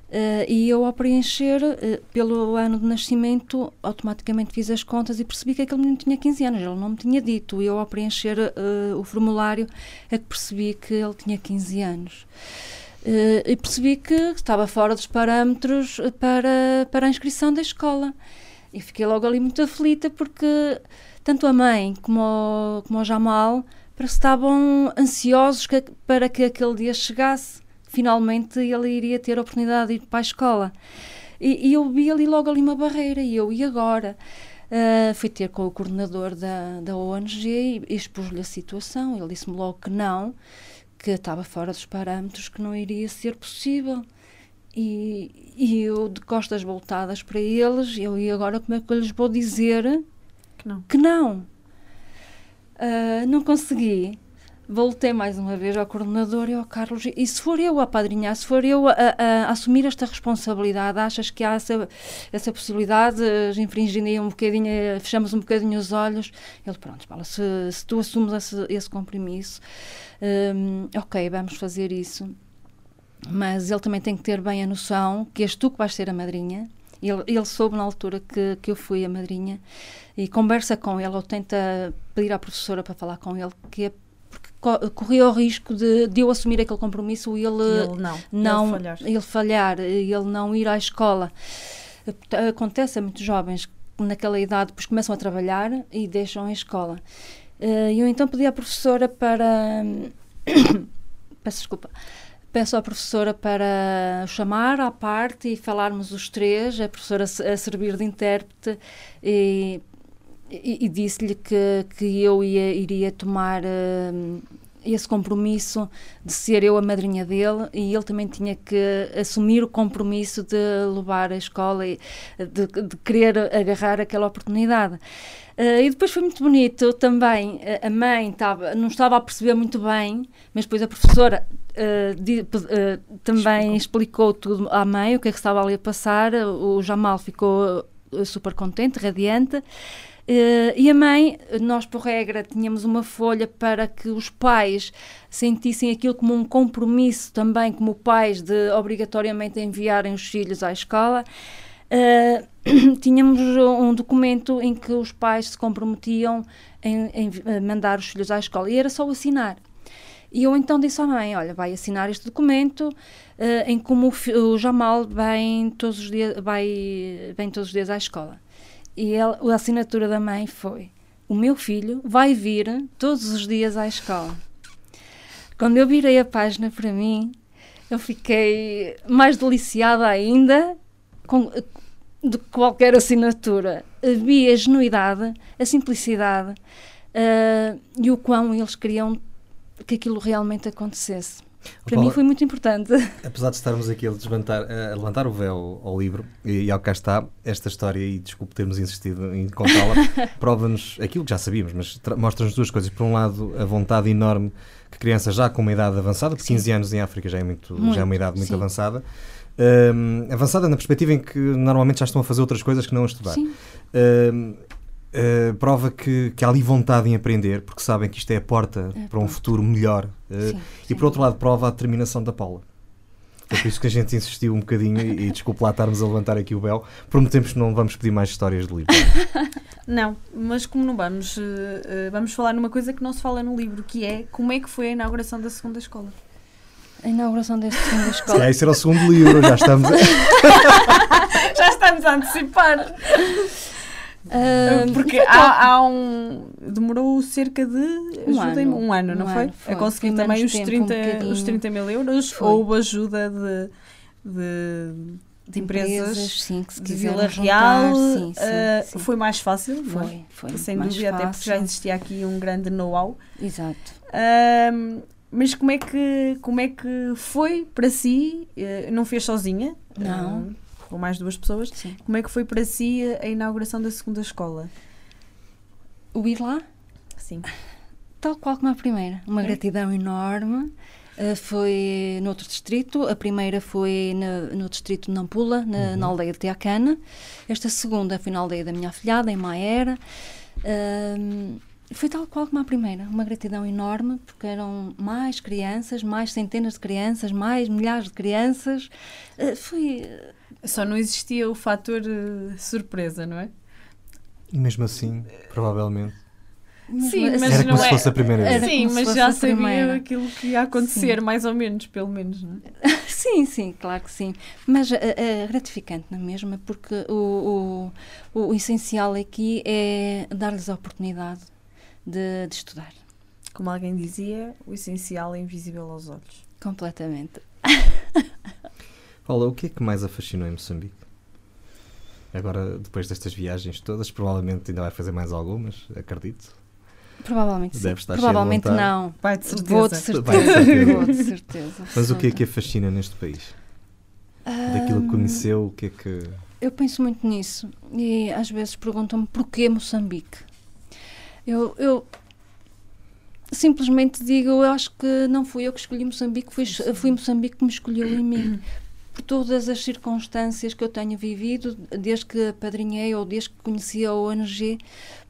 Speaker 3: Uh, e eu, ao preencher uh, pelo ano de nascimento, automaticamente fiz as contas e percebi que aquele menino tinha 15 anos. Ele não me tinha dito. E eu, ao preencher uh, o formulário, é que percebi que ele tinha 15 anos. e percebi que estava fora dos parâmetros para, para a inscrição da escola. E fiquei logo ali muito aflita porque tanto a mãe como o, como o Jamal estavam ansiosos que, para que aquele dia chegasse finalmente ele iria ter a oportunidade de ir para a escola. E, e eu vi ali logo ali uma barreira, e eu, e agora? Uh, fui ter com o coordenador da, da ONG e, expus-lhe a situação. Ele disse-me logo que não, que estava fora dos parâmetros, que não iria ser possível. E, e eu, de costas voltadas para eles, eu, e agora como é que eu lhes vou dizer
Speaker 2: que não?
Speaker 3: Que não. Uh, não consegui voltei mais uma vez ao coordenador e ao Carlos, e se for eu a padrinhar, se for eu a, a, a assumir esta responsabilidade, achas que há essa, essa possibilidade, de infringir um bocadinho, fechamos um bocadinho os olhos? Ele, pronto, Paula, se, se tu assumes esse, esse compromisso, um, ok, vamos fazer isso. Mas ele também tem que ter bem a noção que és tu que vais ser a madrinha, ele, ele, soube na altura que, que eu fui a madrinha e conversa com ele ou tenta pedir à professora para falar com ele que é co corria o risco de, de eu assumir aquele compromisso e ele,
Speaker 2: ele não,
Speaker 3: não
Speaker 2: ele falhar.
Speaker 3: ele falhar, ele não ir à escola. Acontece a muitos jovens que naquela idade depois começam a trabalhar e deixam a escola. Eh, eu então pedi à professora para. Peço desculpa. Peço à professora para chamar à parte e falarmos os três, a professora a servir de intérprete, e, e, e disse-lhe que, que eu ia, iria tomar uh, esse compromisso de ser eu a madrinha dele e ele também tinha que assumir o compromisso de levar a escola e de, de querer agarrar aquela oportunidade. Uh, e depois foi muito bonito também. A mãe não estava a perceber muito bem, mas depois a professora uh, di, uh, também explicou. explicou. tudo à mãe, o que é que estava ali a passar. O Jamal ficou super contente, radiante. Uh, e a mãe, nós por regra tínhamos uma folha para que os pais sentissem aquilo como um compromisso também, como pais, de obrigatoriamente enviarem os filhos à escola. Uh, tínhamos um documento em que os pais se comprometiam em, em, mandar os filhos à escola e era só assinar. E eu então disse à mãe: Olha, vai assinar este documento uh, em como o, o Jamal vem todos os dias, vai, vem todos os dias à escola. E ele, a assinatura da mãe foi: O meu filho vai vir todos os dias à escola. Quando eu virei a página para mim, eu fiquei mais deliciada ainda com, de qualquer assinatura. Vi a genuidade, a simplicidade uh, e o quão eles queriam que aquilo realmente acontecesse. Para Paula, mim foi muito importante.
Speaker 1: Apesar de estarmos aqui a, a levantar o véu ao livro, e, e ao cá está, esta história, e desculpe termos insistido em contá-la, prova-nos aquilo que já sabíamos, mas mostra-nos duas coisas. Por um lado, a vontade enorme que crianças já com uma idade avançada, porque 15 anos em África já é, muito, muito já é uma idade muito sim. avançada, um, avançada na perspectiva em que normalmente já estão a fazer outras coisas que não a estudar. Um, Uh, prova que, que há ali vontade em aprender, porque sabem que isto é a porta é para um futuro melhor. Uh, sim, e por outro lado, prova a determinação da Paula. É por isso que a gente insistiu um bocadinho e, e desculpe lá estarmos a levantar aqui o véu. Prometemos que não vamos pedir mais histórias de livro.
Speaker 2: Não, mas como não vamos, uh, vamos falar numa coisa que não se fala no livro, que é como é que foi a inauguração da segunda escola.
Speaker 3: A inauguração desta segunda escola.
Speaker 1: Se esse era o segundo livro, já estamos.
Speaker 2: já estamos a antecipar. Uh, Porque há, há, um. Demorou cerca de. Um ano, um ano não um foi? Ano, foi? A conseguir também os 30, um os 30 mil euros. Foi. Houve ajuda de, de, de empresas, empresas sim, que se de Vila Real. Sim, sim, uh, Foi mais fácil, foi? Foi, Sem dúvida, fácil. até porque já existia aqui um grande know-how.
Speaker 3: Exato.
Speaker 2: Uh, mas como é, que, como é que foi para si? Uh, não fez sozinha?
Speaker 3: Não
Speaker 2: ou mais duas pessoas. Sim. Como é que foi para si a inauguração da segunda escola?
Speaker 3: O ir lá?
Speaker 2: Sim.
Speaker 3: Tal qual como a primeira. Uma é? gratidão enorme. Uh, foi no outro distrito. A primeira foi no, no distrito de Nampula, na, uhum. na, aldeia de Teacana. Esta segunda foi na aldeia da minha afilhada, em Maera. Uh, foi tal qual como a primeira, uma gratidão enorme, porque eram mais crianças, mais centenas de crianças, mais milhares de crianças. Uh, foi
Speaker 2: só não existia o fator uh, surpresa, não é?
Speaker 1: E mesmo assim, provavelmente.
Speaker 2: Sim, mas
Speaker 1: era como
Speaker 2: se
Speaker 1: é- fosse a primeira vez.
Speaker 2: Sim, mas já sabia aquilo que ia acontecer, sim. mais ou menos, pelo menos, não é?
Speaker 3: sim, sim, claro que sim. Mas é, é gratificante, não é mesmo? Porque o, o, o essencial aqui é dar-lhes a oportunidade de, de estudar.
Speaker 2: Como alguém dizia, o essencial é invisível aos olhos.
Speaker 3: Completamente.
Speaker 1: Paula, o que é que mais a fascinou em Moçambique? Agora, depois destas viagens todas, provavelmente ainda vai fazer mais algumas, acredito.
Speaker 3: Provavelmente
Speaker 1: Deve estar
Speaker 3: Provavelmente não.
Speaker 2: Vai de certeza.
Speaker 3: Vou de certeza. Vai de certeza. Vou de certeza.
Speaker 1: Mas o que é que a fascina neste país? Daquilo que conheceu, o que é que.
Speaker 3: Eu penso muito nisso e às vezes perguntam-me porquê Moçambique. Eu, eu simplesmente digo, eu acho que não fui eu que escolhi Moçambique, foi, foi Moçambique que me escolheu em mim por todas as circunstâncias que eu tenho vivido, desde que apadrinhei ou desde que conheci a ONG,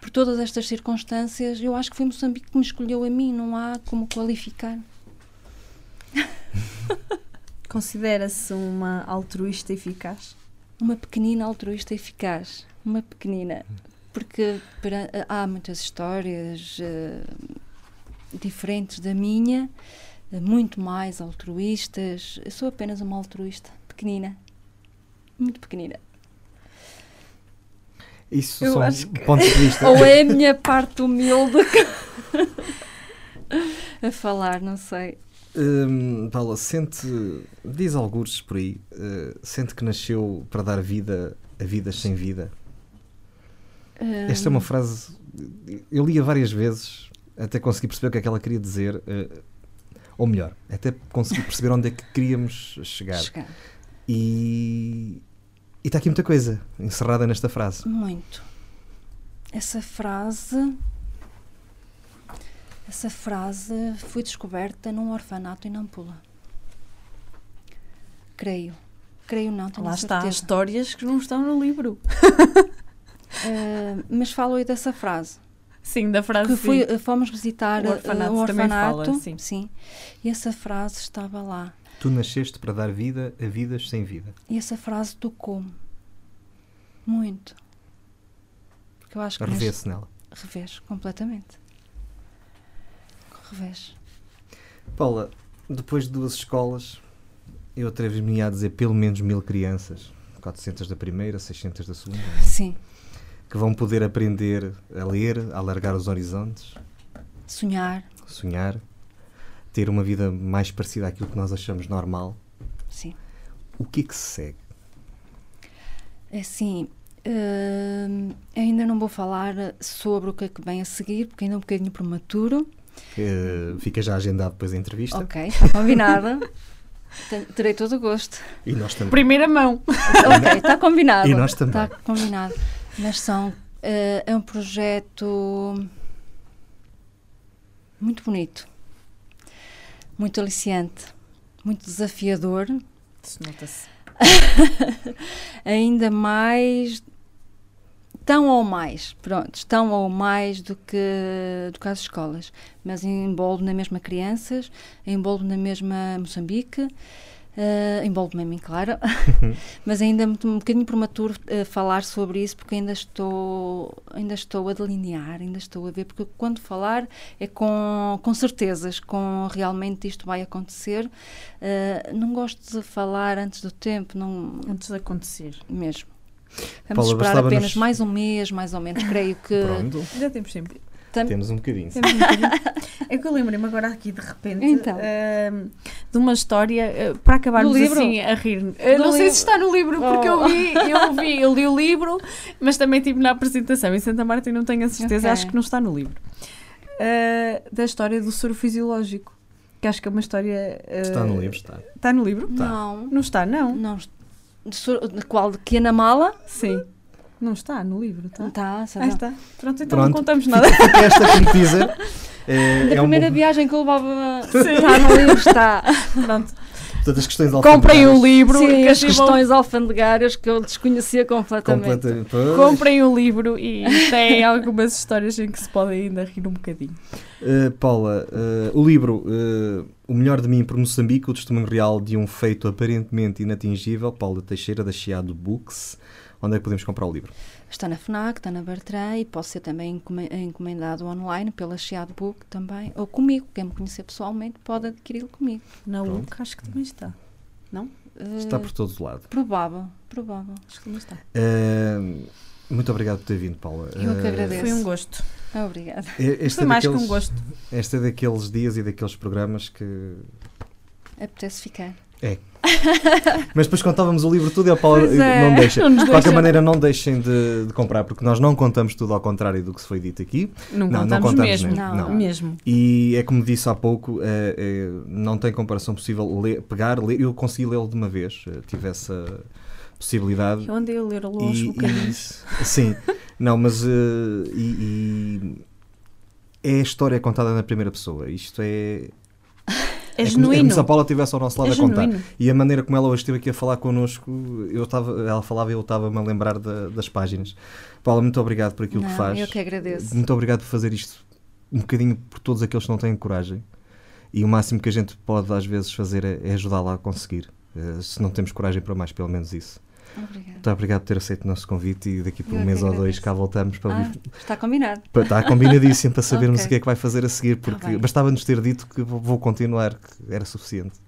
Speaker 3: por todas estas circunstâncias, eu acho que foi Moçambique que me escolheu a mim, não há como qualificar.
Speaker 2: Considera-se uma altruísta eficaz?
Speaker 3: Uma pequenina altruísta eficaz. Uma pequenina. Porque há muitas histórias. Uh, diferentes da minha, uh, muito mais altruístas. Eu sou apenas uma altruísta, pequenina, muito pequenina.
Speaker 1: Isso
Speaker 2: Eu
Speaker 1: são
Speaker 2: que-
Speaker 1: pontos de vista.
Speaker 3: Ou é a minha parte humilde a falar, não sei.
Speaker 1: Hum, Paula, sente, diz algures por aí, eh, sente que nasceu para dar vida a vidas sem vida? Esta é uma
Speaker 3: Hum,
Speaker 1: frase, eu lia várias vezes até conseguir perceber o que é que ela queria dizer, eh, ou melhor, até conseguir perceber onde é que queríamos chegar.
Speaker 3: chegar.
Speaker 1: E está aqui muita coisa encerrada nesta frase.
Speaker 3: Muito. Essa frase. Essa frase foi descoberta num orfanato em Nampula. Creio. Creio não, tenho
Speaker 2: Lá
Speaker 3: a
Speaker 2: está,
Speaker 3: certeza.
Speaker 2: histórias que não estão no livro.
Speaker 3: Ah, mas falo aí dessa frase.
Speaker 2: Sim, da frase.
Speaker 3: Que
Speaker 2: sim.
Speaker 3: fui, eh, fomos visitar
Speaker 2: O
Speaker 3: eh,
Speaker 2: orfanato
Speaker 3: um
Speaker 2: também fala,
Speaker 3: orfanato.
Speaker 2: sim.
Speaker 3: E essa frase estava lá.
Speaker 1: Tu nasceste para dar vida a vidas sem vida.
Speaker 3: E essa frase tocou-me. Muito. Porque eu acho que
Speaker 1: Revê-se nela.
Speaker 3: revés, completamente. Revés.
Speaker 1: Paula, depois de duas escolas, eu atrevo-me a dizer pelo menos mil crianças, 400 da primeira, 600 da segunda, é?
Speaker 3: Sim.
Speaker 1: que vão poder aprender a ler, a alargar os horizontes,
Speaker 3: Sonhar.
Speaker 1: sonhar, ter uma vida mais parecida àquilo que nós achamos normal.
Speaker 3: Sim.
Speaker 1: O que é que se segue?
Speaker 3: É assim, hum, ainda não vou falar sobre o que é que vem a seguir, porque ainda é um bocadinho prematuro.
Speaker 1: Eh, fica já agendado depois a entrevista.
Speaker 3: Ok, está combinado. Ten- Terei todo o gosto.
Speaker 1: E nós também.
Speaker 2: Primeira mão.
Speaker 3: Ok, está combinado.
Speaker 1: E nós também.
Speaker 3: Está combinado. Mas são, eh, é um projeto muito bonito, muito aliciante, muito desafiador,
Speaker 2: Isso nota-se.
Speaker 3: ainda mais tão ou mais, pronto, tão ou mais do que, do que as escolas, mas envolve na mesma crianças, envolve na mesma Moçambique, eh, envolve-me a mim, claro, mas ainda é muito- um bocadinho prematuro eh, falar sobre isso porque ainda estou, ainda estou a delinear, ainda estou a ver, porque quando falar é com, com certezas, com realmente isto vai acontecer. Eh, não gosto de falar antes do tempo, não,
Speaker 2: Antes de acontecer.
Speaker 3: mesmo. Vamos
Speaker 1: Paula,
Speaker 3: esperar apenas mais um mês, mais ou menos, creio que.
Speaker 1: Pronto,
Speaker 2: Já temos tempo.
Speaker 3: Tam-
Speaker 1: temos um bocadinho.
Speaker 2: Temos um bocadinho. É que eu lembrei-me agora aqui de repente
Speaker 3: Então.
Speaker 2: ahm, de uma história eh, para acabarmos assim a rir. Eu não sei
Speaker 3: livro?
Speaker 2: se está no livro, porque eu
Speaker 3: Oh.
Speaker 2: vi, eu vi, eu li o livro, mas também estive na apresentação em Santa Marta e não tenho a certeza,
Speaker 3: Ok.
Speaker 2: acho que não está no livro. Ah, da história do soro fisiológico. Que acho que é uma história. ah,
Speaker 1: Está no livro, está.
Speaker 2: Está no livro?
Speaker 3: Não,
Speaker 2: Não está, não.
Speaker 3: não. De, qual? De que na mala?
Speaker 2: Sim. Não está no livro, tá?
Speaker 3: Tá,
Speaker 2: Ah,
Speaker 3: sabe?
Speaker 2: está. Pronto, então
Speaker 1: Pronto.
Speaker 2: não contamos nada.
Speaker 1: Fica esta como teaser. Eh,
Speaker 3: Da
Speaker 1: é um
Speaker 3: primeira
Speaker 1: bom-
Speaker 3: viagem que eu levava.
Speaker 2: Sim.
Speaker 3: Está no livro, está.
Speaker 2: Pronto.
Speaker 1: Portanto, as questões
Speaker 2: Comprem
Speaker 1: alfandegárias-
Speaker 2: o livro.
Speaker 3: Sim,
Speaker 2: que
Speaker 3: as
Speaker 2: assim vão-
Speaker 3: questões alfandegárias que eu desconhecia completamente.
Speaker 1: Completamente. Pois.
Speaker 2: Comprem o livro e tem algumas histórias em que se pode ainda rir um bocadinho.
Speaker 1: Uh, Paula, uh, o livro uh, O Melhor de Mim por Moçambique, o testemunho real de um feito aparentemente inatingível, Paula Teixeira, da Chiado Books. Onde é que podemos comprar o livro?
Speaker 3: Está na FNAC, está na Bertrand e pode ser também encome- encomendado online pela Chiado Book também, ou comigo. Quem me conhecer pessoalmente pode adquiri-lo comigo.
Speaker 2: Na. UC acho que também está. Não?
Speaker 3: Eh,
Speaker 1: Está por todo lado.
Speaker 3: Provável, provável.
Speaker 2: Acho que também está.
Speaker 1: Uh, muito obrigado por ter vindo, Paula.
Speaker 3: Eu que
Speaker 1: Uh,
Speaker 3: agradeço.
Speaker 2: Foi um gosto.
Speaker 3: Obrigada.
Speaker 1: Este
Speaker 2: Foi
Speaker 1: é
Speaker 2: mais que
Speaker 1: daqueles-
Speaker 2: um gosto.
Speaker 1: Este é daqueles dias e daqueles programas que.
Speaker 3: Apetece ficar.
Speaker 1: Mas depois contávamos o livro tudo e a Paula
Speaker 3: é,
Speaker 1: não deixa.
Speaker 2: não
Speaker 1: de qualquer
Speaker 2: deixa.
Speaker 1: maneira, não deixem de, de comprar, porque nós não contamos tudo ao contrário do que se foi dito aqui.
Speaker 2: Não,
Speaker 1: Não, não
Speaker 2: contamos
Speaker 1: contamos
Speaker 2: mesmo.
Speaker 1: mesmo,
Speaker 3: não.
Speaker 2: Mesmo.
Speaker 1: E é como disse há pouco, é, é, não tem comparação possível ler- pegar, ler, eu consegui lê-lo de uma vez, eh, tive essa possibilidade.
Speaker 2: Eu andei a ler aos bocadinhos.
Speaker 1: e- sim, não, mas eh, e, e é a história contada na primeira pessoa. Isto é.
Speaker 2: É,
Speaker 1: como-
Speaker 2: genuíno.
Speaker 1: se a Paula estivesse ao nosso lado
Speaker 2: é
Speaker 1: a contar.
Speaker 2: genuíno.
Speaker 1: E a maneira como ela hoje esteve aqui a falar connosco, eu estava, ela falava e eu estava-me a lembrar da- das páginas. Paula, muito obrigado por aquilo
Speaker 3: Não,
Speaker 1: que faz.
Speaker 3: eu que agradeço.
Speaker 1: Muito obrigado por fazer isto um bocadinho por todos aqueles que não têm coragem. E o máximo que a gente pode às vezes fazer é, é ajudá-la a conseguir. Eh, se não temos coragem para mais, pelo menos isso.
Speaker 3: Obrigada.
Speaker 1: Muito obrigado por ter aceito o nosso convite e daqui por
Speaker 3: Eu
Speaker 1: um
Speaker 3: é
Speaker 1: mês ou dois cá voltamos para,
Speaker 3: Ah, está combinado.
Speaker 1: para estar combinadíssimo para sabermos
Speaker 3: Ok.
Speaker 1: o que é que vai fazer a seguir,
Speaker 3: Tá
Speaker 1: porque
Speaker 3: bem.
Speaker 1: bastava-nos ter dito que vou continuar, que era suficiente.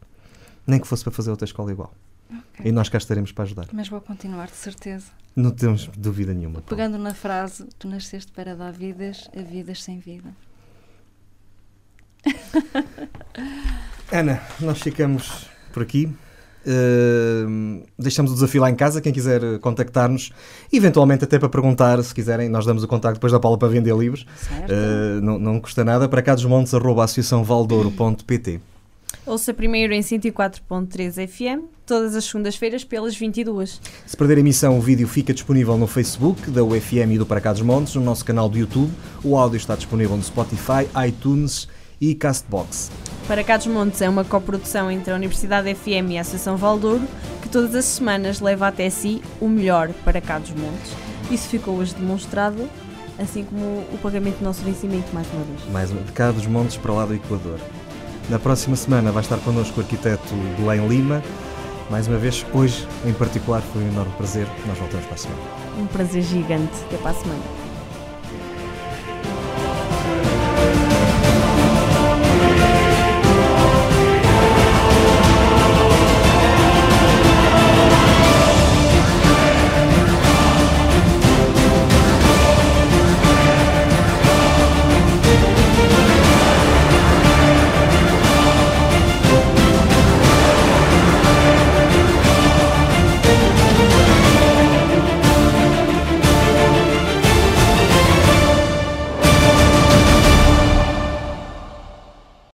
Speaker 1: Nem que fosse para fazer outra escola igual.
Speaker 3: Ok.
Speaker 1: E nós cá estaremos para ajudar.
Speaker 3: Mas vou continuar, de certeza.
Speaker 1: Não temos dúvida nenhuma. Paulo.
Speaker 3: Pegando na frase, tu nasceste para dar vidas a vidas sem vida.
Speaker 1: Ana, nós ficamos por aqui. Uh, deixamos o desafio lá em casa, quem quiser contactar-nos, eventualmente até para perguntar, se quiserem, nós damos o contacto depois da Paula para vender livros.
Speaker 3: Certo?
Speaker 1: Uh, não, não custa nada, para cá dos montes, arroba associaçãovaldouro.pt.
Speaker 2: Ouça primeiro em 104.3 FM, todas as segundas-feiras pelas 22.
Speaker 1: Se perder a emissão, o vídeo fica disponível no Facebook da UFM e do Para Cá dos Montes, no nosso canal do YouTube. O áudio está disponível no Spotify, iTunes e Castbox.
Speaker 2: Para Cá dos Montes é uma coprodução entre a Universidade FM e a Associação Valdouro, que todas as semanas leva até si o melhor para Cá dos Montes. Isso ficou hoje demonstrado, assim como o pagamento do nosso vencimento, mais uma vez.
Speaker 1: Mais uma, de cá dos montes para lá do Equador. Na próxima semana vai estar connosco o arquiteto Belém Lima. Mais uma vez, hoje em particular, foi um enorme prazer. Nós voltamos para a semana.
Speaker 2: Um prazer gigante. Até para a semana.